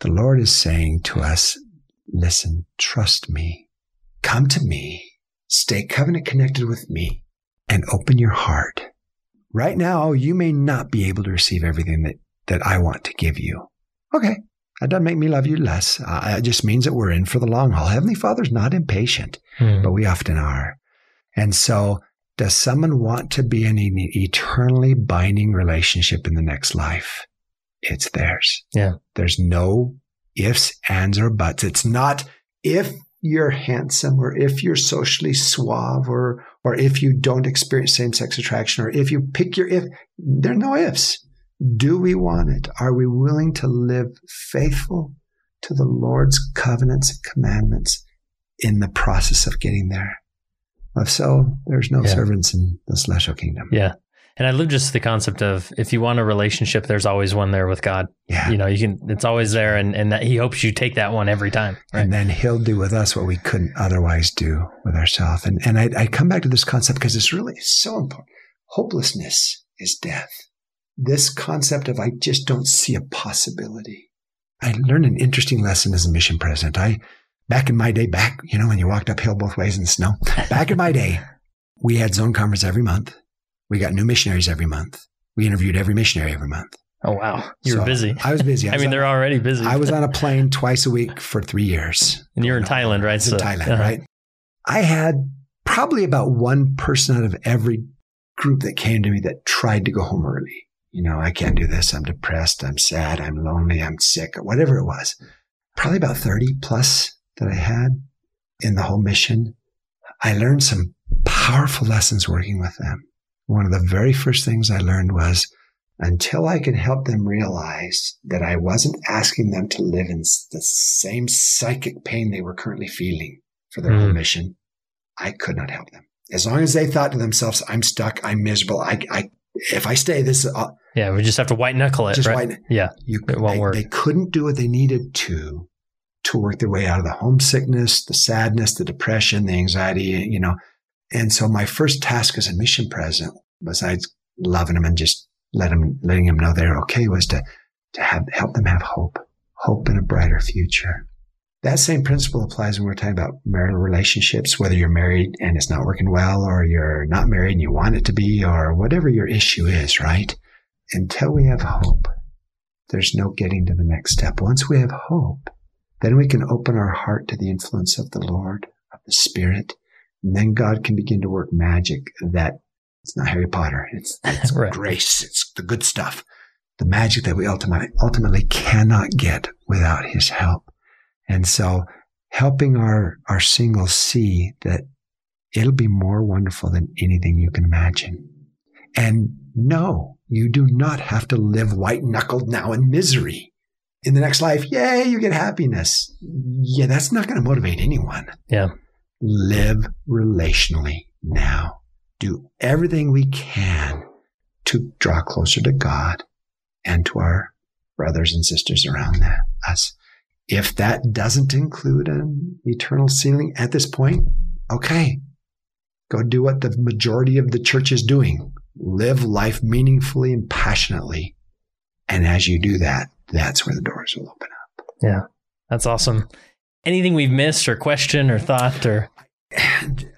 The Lord is saying to us, listen, trust me, come to me, stay covenant connected with me and open your heart. Right now, you may not be able to receive everything that that I want to give you. Okay, that doesn't make me love you less. Uh, it just means that we're in for the long haul. Heavenly Father's not impatient, mm. but we often are. And so, does someone want to be in an eternally binding relationship in the next life? It's theirs. Yeah. There's no ifs, ands, or buts. It's not if you're handsome or if you're socially suave or or if you don't experience same-sex attraction or if you pick your if there are no ifs do we want it? Are we willing to live faithful to the Lord's covenants and commandments in the process of getting there? If so, there's no yeah. servants in the celestial kingdom. Yeah. And I love just the concept of if you want a relationship, there's always one there with God. Yeah. You know, you can, it's always there and, and that he hopes you take that one every time. Right? And then he'll do with us what we couldn't otherwise do with ourselves. And, and I, I come back to this concept because it's really so important. Hopelessness is death this concept of I just don't see a possibility. I learned an interesting lesson as a mission president. I, back in my day, back, you know, when you walked uphill both ways in the snow, back in my day, we had zone conference every month. We got new missionaries every month. We interviewed every missionary every month. Oh, wow. You so were busy. I was busy. I, I mean, on, they're already busy. I was on a plane twice a week for three years. And you're in Thailand, right? So, in Thailand, uh-huh. right? I had probably about one person out of every group that came to me that tried to go home early you know, I can't do this. I'm depressed. I'm sad. I'm lonely. I'm sick, whatever it was. Probably about 30 plus that I had in the whole mission. I learned some powerful lessons working with them. One of the very first things I learned was until I could help them realize that I wasn't asking them to live in the same psychic pain they were currently feeling for their mm. whole mission, I could not help them. As long as they thought to themselves, I'm stuck, I'm miserable, I, I if I stay, this, uh, yeah, we just have to white knuckle it. Just right? white, yeah, you, it won't they, work. They couldn't do what they needed to to work their way out of the homesickness, the sadness, the depression, the anxiety, you know. And so my first task as a mission president, besides loving them and just let them, letting them know they're okay, was to to have help them have hope, hope in a brighter future. That same principle applies when we're talking about marital relationships, whether you're married and it's not working well, or you're not married and you want it to be, or whatever your issue is, right? until we have hope, there's no getting to the next step. Once we have hope, then we can open our heart to the influence of the Lord, of the Spirit, and then God can begin to work magic that it's not Harry Potter. It's, it's right. grace. It's the good stuff. The magic that we ultimately, ultimately cannot get without his help. And so helping our, our singles see that it'll be more wonderful than anything you can imagine. And no, you do not have to live white knuckled now in misery. In the next life, yay, you get happiness. Yeah, that's not going to motivate anyone. Yeah. Live relationally now. Do everything we can to draw closer to God and to our brothers and sisters around that, us. If that doesn't include an eternal sealing at this point, okay, go do what the majority of the church is doing. Live life meaningfully and passionately. And as you do that, that's where the doors will open up. Yeah, that's awesome. Anything we've missed or question or thought or. And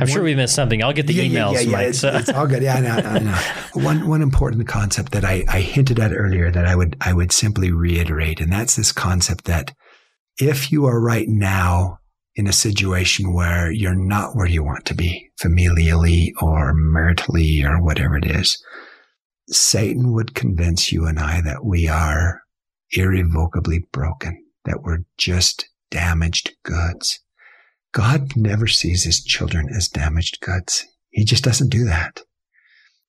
I'm sure we missed something. I'll get the yeah, emails. Yeah, yeah, Mike, it's, so. it's, all good. Yeah, no, no, no. one one important concept that I, I hinted at earlier that I would I would simply reiterate, and that's this concept that if you are right now in a situation where you're not where you want to be, familially or maritally or whatever it is, Satan would convince you and I that we are irrevocably broken, that we're just damaged goods God never sees his children as damaged goods. He just doesn't do that.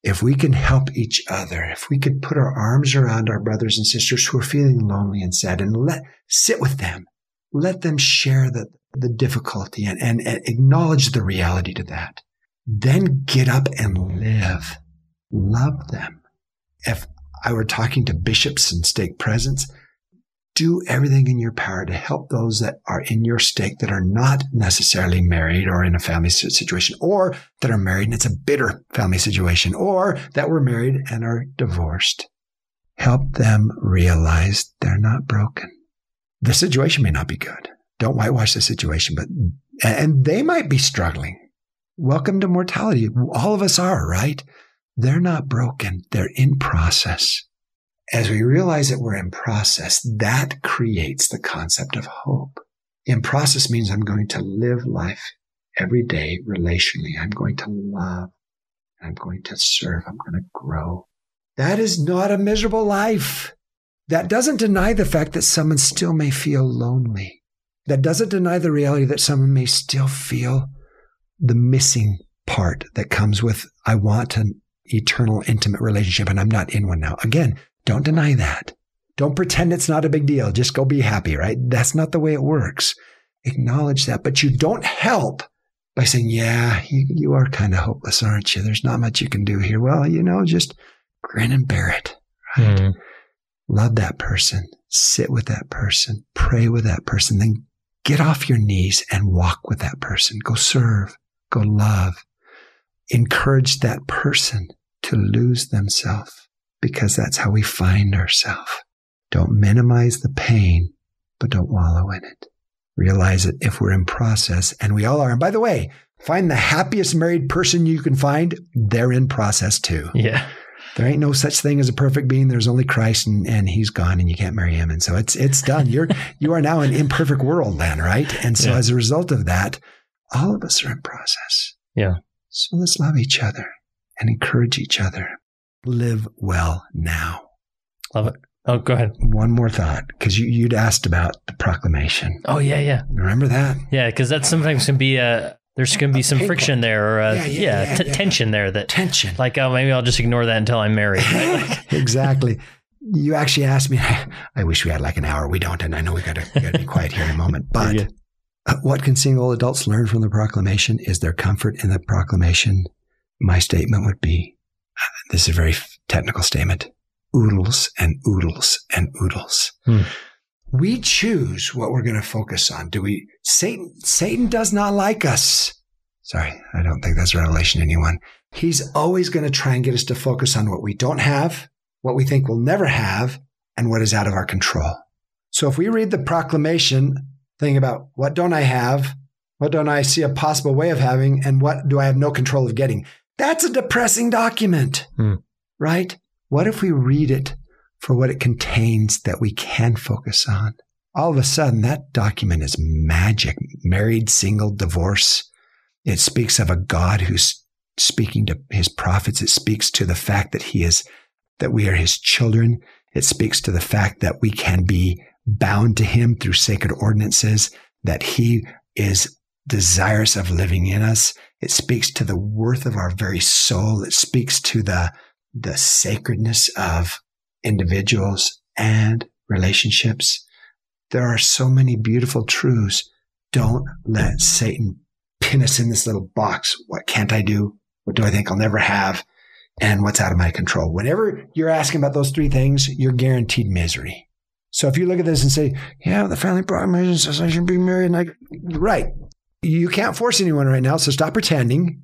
If we can help each other, if we could put our arms around our brothers and sisters who are feeling lonely and sad and let sit with them, let them share the, the difficulty and, and, and acknowledge the reality to that. Then get up and live. Love them. If I were talking to bishops and stake presidents, do everything in your power to help those that are in your stake that are not necessarily married or in a family situation, or that are married and it's a bitter family situation, or that were married and are divorced. Help them realize they're not broken. The situation may not be good. Don't whitewash the situation, but, and they might be struggling. Welcome to mortality. All of us are, right? They're not broken. They're in process as we realize that we're in process, that creates the concept of hope. In process means I'm going to live life every day relationally. I'm going to love. I'm going to serve. I'm going to grow. That is not a miserable life. That doesn't deny the fact that someone still may feel lonely. That doesn't deny the reality that someone may still feel the missing part that comes with, I want an eternal, intimate relationship and I'm not in one now. Again, don't deny that. Don't pretend it's not a big deal. Just go be happy, right? That's not the way it works. Acknowledge that, but you don't help by saying, yeah, you, you are kind of hopeless, aren't you? There's not much you can do here. Well, you know, just grin and bear it, right? Mm. Love that person, sit with that person, pray with that person, then get off your knees and walk with that person. Go serve, go love. Encourage that person to lose themselves because that's how we find ourselves. Don't minimize the pain, but don't wallow in it. Realize that if we're in process, and we all are, and by the way, find the happiest married person you can find, they're in process too. Yeah. There ain't no such thing as a perfect being. There's only Christ and, and he's gone and you can't marry him. And so it's it's done. You're you are now an imperfect world then, right? And so yeah. as a result of that, all of us are in process. Yeah. So let's love each other and encourage each other live well now. Love it. Oh, go ahead. One more thought, because you, you'd asked about the proclamation. Oh, yeah, yeah. Remember that? Yeah, because that sometimes can be a, there's going to be some friction there or a, yeah, yeah, yeah, t- tension there that tension like oh maybe i'll just ignore that until i'm married right? exactly you actually asked me i wish we had like an hour we don't and i know we got to be quiet here in a moment but uh, what can single adults learn from the proclamation is their comfort in the proclamation my statement would be this is a very technical statement. Oodles and oodles and oodles. Hmm. We choose what we're going to focus on. Do we? Satan, Satan does not like us. Sorry, I don't think that's revelation to anyone. He's always going to try and get us to focus on what we don't have, what we think we'll never have, and what is out of our control. So if we read the proclamation thing about what don't I have, what don't I see a possible way of having, and what do I have no control of getting, that's a depressing document, hmm. right? What if we read it for what it contains that we can focus on? All of a sudden, that document is magic. Married, single, divorce. It speaks of a God who's speaking to his prophets. It speaks to the fact that he is, that we are his children. It speaks to the fact that we can be bound to him through sacred ordinances, that he is desirous of living in us. It speaks to the worth of our very soul. It speaks to the, the sacredness of individuals and relationships. There are so many beautiful truths. Don't let Satan pin us in this little box. What can't I do? What do I think I'll never have? And what's out of my control? Whenever you're asking about those three things, you're guaranteed misery. So if you look at this and say, yeah, the family proclamation says I should be married, and I, right. You can't force anyone right now, so stop pretending.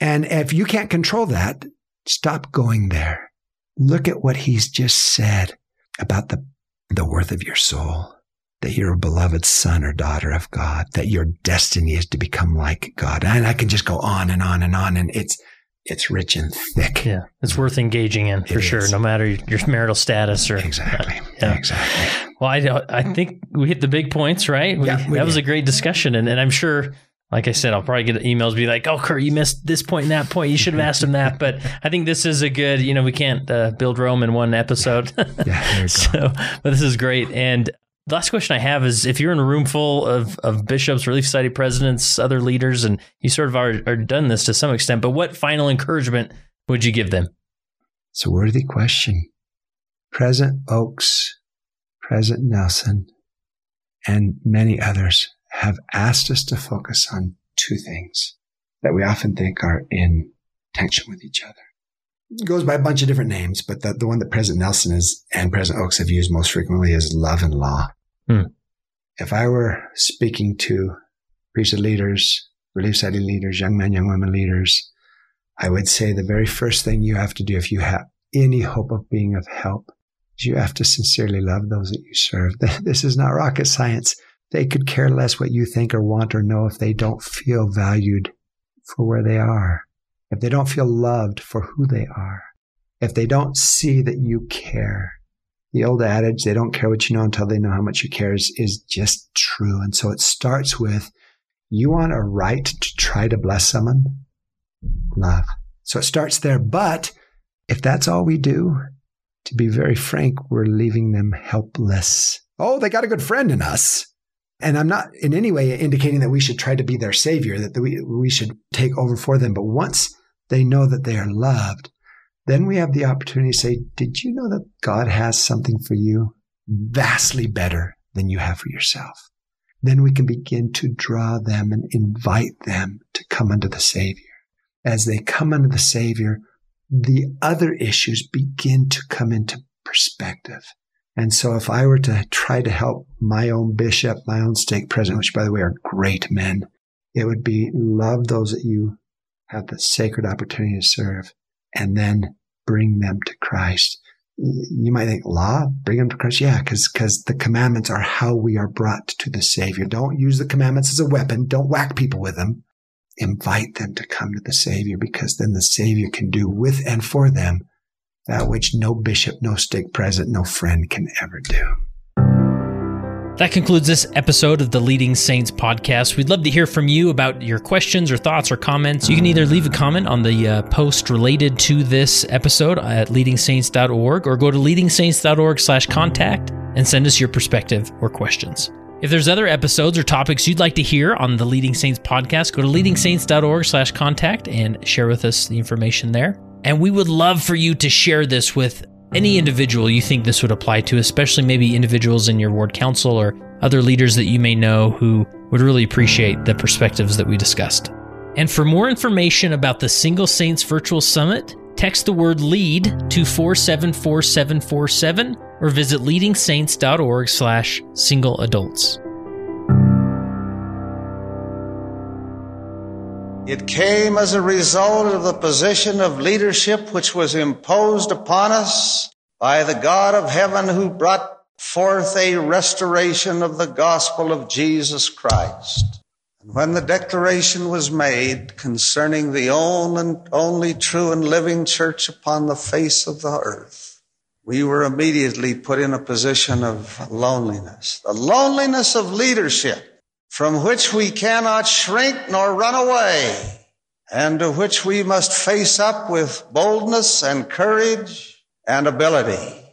And if you can't control that, stop going there. Look at what he's just said about the, the worth of your soul, that you're a beloved son or daughter of God, that your destiny is to become like God. And I can just go on and on and on. And it's, it's rich and thick. Yeah, it's worth engaging in for sure, no matter your marital status or exactly. yeah, exactly. Well, I I think we hit the big points, right? We, yeah, that did. was a great discussion, and, and I'm sure. Like I said, I'll probably get emails be like, "Oh, Kurt, you missed this point and that point. You should have asked him that." But I think this is a good. You know, we can't uh, build Rome in one episode. yeah, so, but this is great, and the last question I have is if you're in a room full of, of bishops, Relief Society presidents, other leaders, and you sort of are, are done this to some extent, but what final encouragement would you give them? It's a worthy question. President Oaks, President Nelson, and many others have asked us to focus on two things that we often think are in tension with each other It goes by a bunch of different names, but the, the one that President Nelson is and President Oaks have used most frequently is love and law. Hmm. If I were speaking to priesthood leaders, Relief Society leaders, young men, young women leaders, I would say the very first thing you have to do if you have any hope of being of help you have to sincerely love those that you serve. This is not rocket science. They could care less what you think or want or know if they don't feel valued for where they are, if they don't feel loved for who they are, if they don't see that you care the old adage, they don't care what you know until they know how much you care, is, is just true. And so it starts with you want a right to try to bless someone? Love. So it starts there. But if that's all we do, to be very frank, we're leaving them helpless. Oh, they got a good friend in us. And I'm not in any way indicating that we should try to be their savior, that we, we should take over for them. But once they know that they are loved, then we have the opportunity to say, Did you know that God has something for you vastly better than you have for yourself? Then we can begin to draw them and invite them to come unto the Savior. As they come unto the Savior, the other issues begin to come into perspective. And so if I were to try to help my own bishop, my own stake president, which by the way are great men, it would be love those that you have the sacred opportunity to serve and then bring them to Christ. You might think, law, bring them to Christ. Yeah, because because the commandments are how we are brought to the Savior. Don't use the commandments as a weapon. Don't whack people with them. Invite them to come to the Savior because then the Savior can do with and for them that which no bishop, no stake president, no friend can ever do. That concludes this episode of the Leading Saints podcast. We'd love to hear from you about your questions or thoughts or comments. You can either leave a comment on the uh, post related to this episode at leadingsaints.org or go to leadingsaints.org slash contact and send us your perspective or questions. If there's other episodes or topics you'd like to hear on the Leading Saints podcast, go to leadingsaints.org slash contact and share with us the information there. And we would love for you to share this with any individual you think this would apply to, especially maybe individuals in your ward council or other leaders that you may know who would really appreciate the perspectives that we discussed. And for more information about the Single Saints Virtual Summit, text the word LEAD to 474747 or visit leadingsaints.org slash single adults. It came as a result of the position of leadership which was imposed upon us by the God of heaven who brought forth a restoration of the gospel of Jesus Christ. When the declaration was made concerning the only true and living church upon the face of the earth, we were immediately put in a position of loneliness, the loneliness of leadership from which we cannot shrink nor run away, and to which we must face up with boldness and courage and ability.